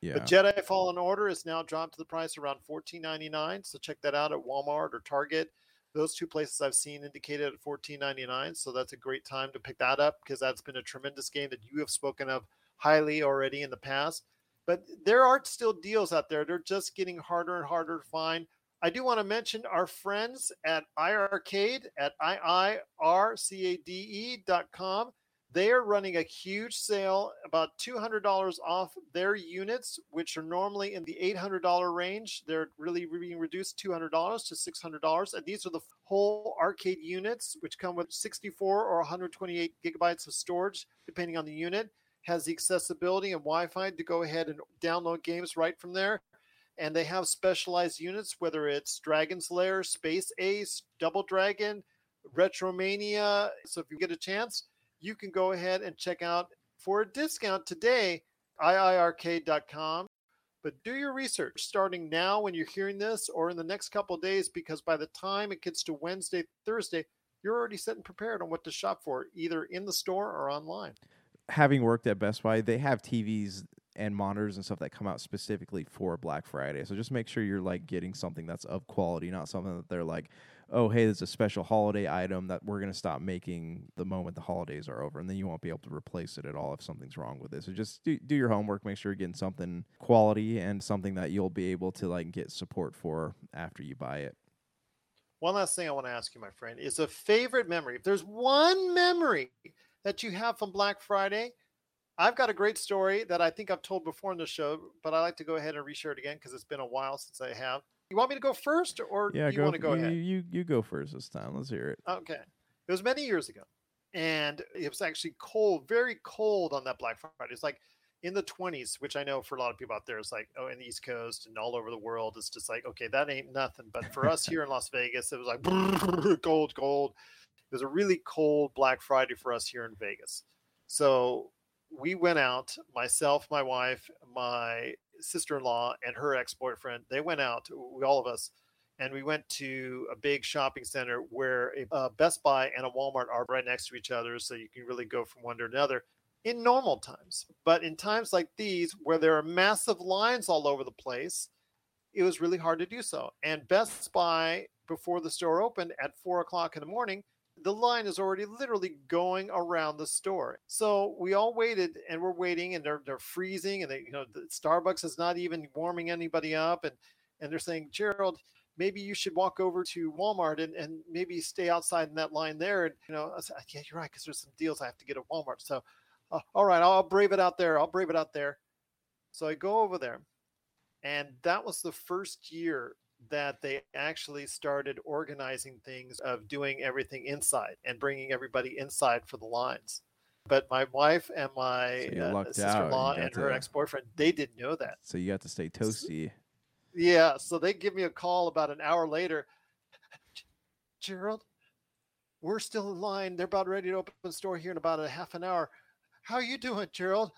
yeah But Jedi Fallen Order is now dropped to the price around $14.99. So check that out at Walmart or Target. Those two places I've seen indicated at $14.99. So that's a great time to pick that up because that's been a tremendous game that you have spoken of highly already in the past. But there are still deals out there. They're just getting harder and harder to find. I do want to mention our friends at iArcade at iircade.com. They are running a huge sale, about $200 off their units, which are normally in the $800 range. They're really being reduced $200 to $600. And these are the whole arcade units, which come with 64 or 128 gigabytes of storage, depending on the unit. Has the accessibility and Wi Fi to go ahead and download games right from there. And they have specialized units, whether it's Dragon's Lair, Space Ace, Double Dragon, Retromania. So if you get a chance, you can go ahead and check out for a discount today. iircade.com. But do your research starting now when you're hearing this or in the next couple days, because by the time it gets to Wednesday, Thursday, you're already set and prepared on what to shop for, either in the store or online. Having worked at Best Buy, they have TVs and monitors and stuff that come out specifically for Black Friday. So just make sure you're like getting something that's of quality, not something that they're like, oh, hey, there's a special holiday item that we're going to stop making the moment the holidays are over. And then you won't be able to replace it at all if something's wrong with it. So just do, do your homework, make sure you're getting something quality and something that you'll be able to like get support for after you buy it. One last thing I want to ask you, my friend, is a favorite memory. If there's one memory that you have from Black Friday, I've got a great story that I think I've told before in the show, but I like to go ahead and reshare it again because it's been a while since I have. You want me to go first, or Yeah, you go, want to go you, ahead? You, you go first this time. Let's hear it. Okay. It was many years ago. And it was actually cold, very cold on that Black Friday. It's like in the 20s, which I know for a lot of people out there, it's like, oh, in the East Coast and all over the world, it's just like, okay, that ain't nothing. But for us here in Las Vegas, it was like cold, cold. It was a really cold Black Friday for us here in Vegas. So we went out, myself, my wife, my sister in law, and her ex boyfriend. They went out, we, all of us, and we went to a big shopping center where a, a Best Buy and a Walmart are right next to each other. So you can really go from one to another in normal times. But in times like these, where there are massive lines all over the place, it was really hard to do so. And Best Buy, before the store opened at four o'clock in the morning, the line is already literally going around the store. So we all waited and we're waiting and they're, they're freezing and they, you know, the Starbucks is not even warming anybody up. And, and they're saying, Gerald, maybe you should walk over to Walmart and, and maybe stay outside in that line there. And, you know, I said, yeah, you're right. Cause there's some deals I have to get at Walmart. So, uh, all right, I'll brave it out there. I'll brave it out there. So I go over there and that was the first year that they actually started organizing things of doing everything inside and bringing everybody inside for the lines. But my wife and my So uh, sister-in-law got and her ex-boyfriend, they didn't know that. So you have to stay toasty. Yeah, so they give me a call about an hour later. Gerald, we're still in line. They're about ready to open the store here in about a half an hour. How are you doing, Gerald?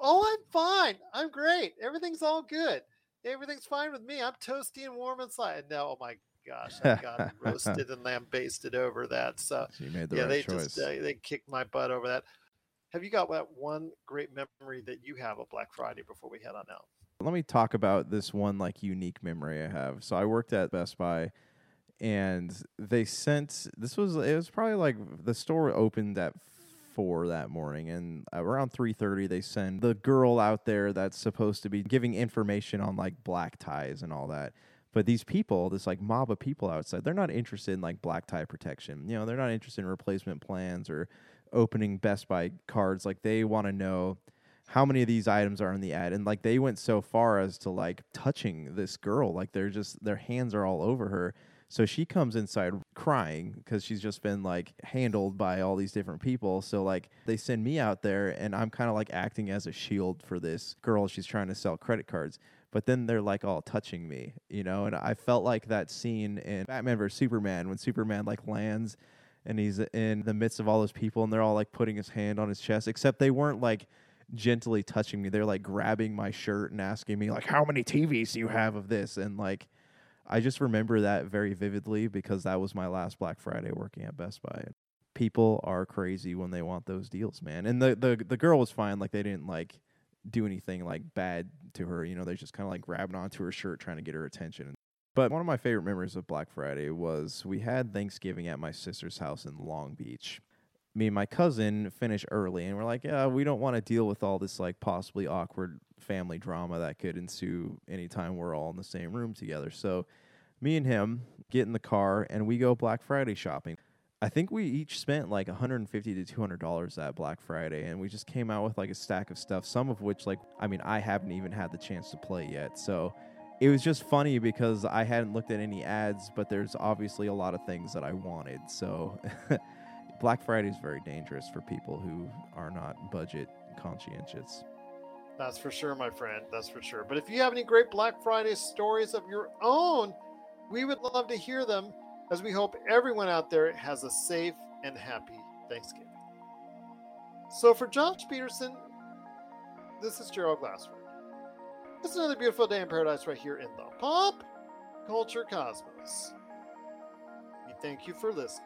Oh, I'm fine. I'm great. Everything's all good. Everything's fine with me. I'm toasty and warm inside. No, oh my gosh, I got roasted and lambasted over that. So So you made the yeah, right they choice. just uh, they kicked my butt over that. Have you got that one great memory that you have of Black Friday before we head on out? let me talk about this one like unique memory I have. So I worked at Best Buy and they sent this was it was probably like the store opened at 4 that morning and uh, around 3:30 they send the girl out there that's supposed to be giving information on like black ties and all that. But these people, this like mob of people outside, they're not interested in like black tie protection. You know, they're not interested in replacement plans or opening Best Buy cards. Like they want to know how many of these items are in the ad and like they went so far as to like touching this girl like they're just their hands are all over her so she comes inside crying because she's just been like handled by all these different people. So like they send me out there and i'm kind of like acting as a shield for this girl she's trying to sell credit cards. But then they're like all touching me you know? And i felt like that scene in batman vs superman when superman like lands and he's in the midst of all those people and they're all like putting his hand on his chest except they weren't like gently touching me. They're like grabbing my shirt and asking me like how many tvs do you have of this? And like i just remember that very vividly because that was my last black friday working at best buy people are crazy when they want those deals man and the the, the girl was fine like they didn't like do anything like bad to her you know they just kind of like grabbing onto her shirt trying to get her attention but one of my favorite memories of Black Friday was we had Thanksgiving at my sister's house in Long Beach. Me and my cousin finish early, and we're like, yeah, we don't want to deal with all this like possibly awkward family drama that could ensue anytime we're all in the same room together. So me and him get in the car and we go Black Friday shopping. I think we each spent like 150 to 200 dollars that Black Friday, and we just came out with like a stack of stuff. Some of which, like, I mean, I haven't even had the chance to play yet. So it was just funny because I hadn't looked at any ads, but there's obviously a lot of things that I wanted. So Black Friday is very dangerous for people who are not budget conscientious. That's for sure, my friend. That's for sure. But if you have any great Black Friday stories of your own, we would love to hear them as we hope everyone out there has a safe and happy Thanksgiving. So for Josh Pederson, This is Gerald Glassford. It's another beautiful day in paradise right here in the Pop Culture Cosmos. We thank you for listening.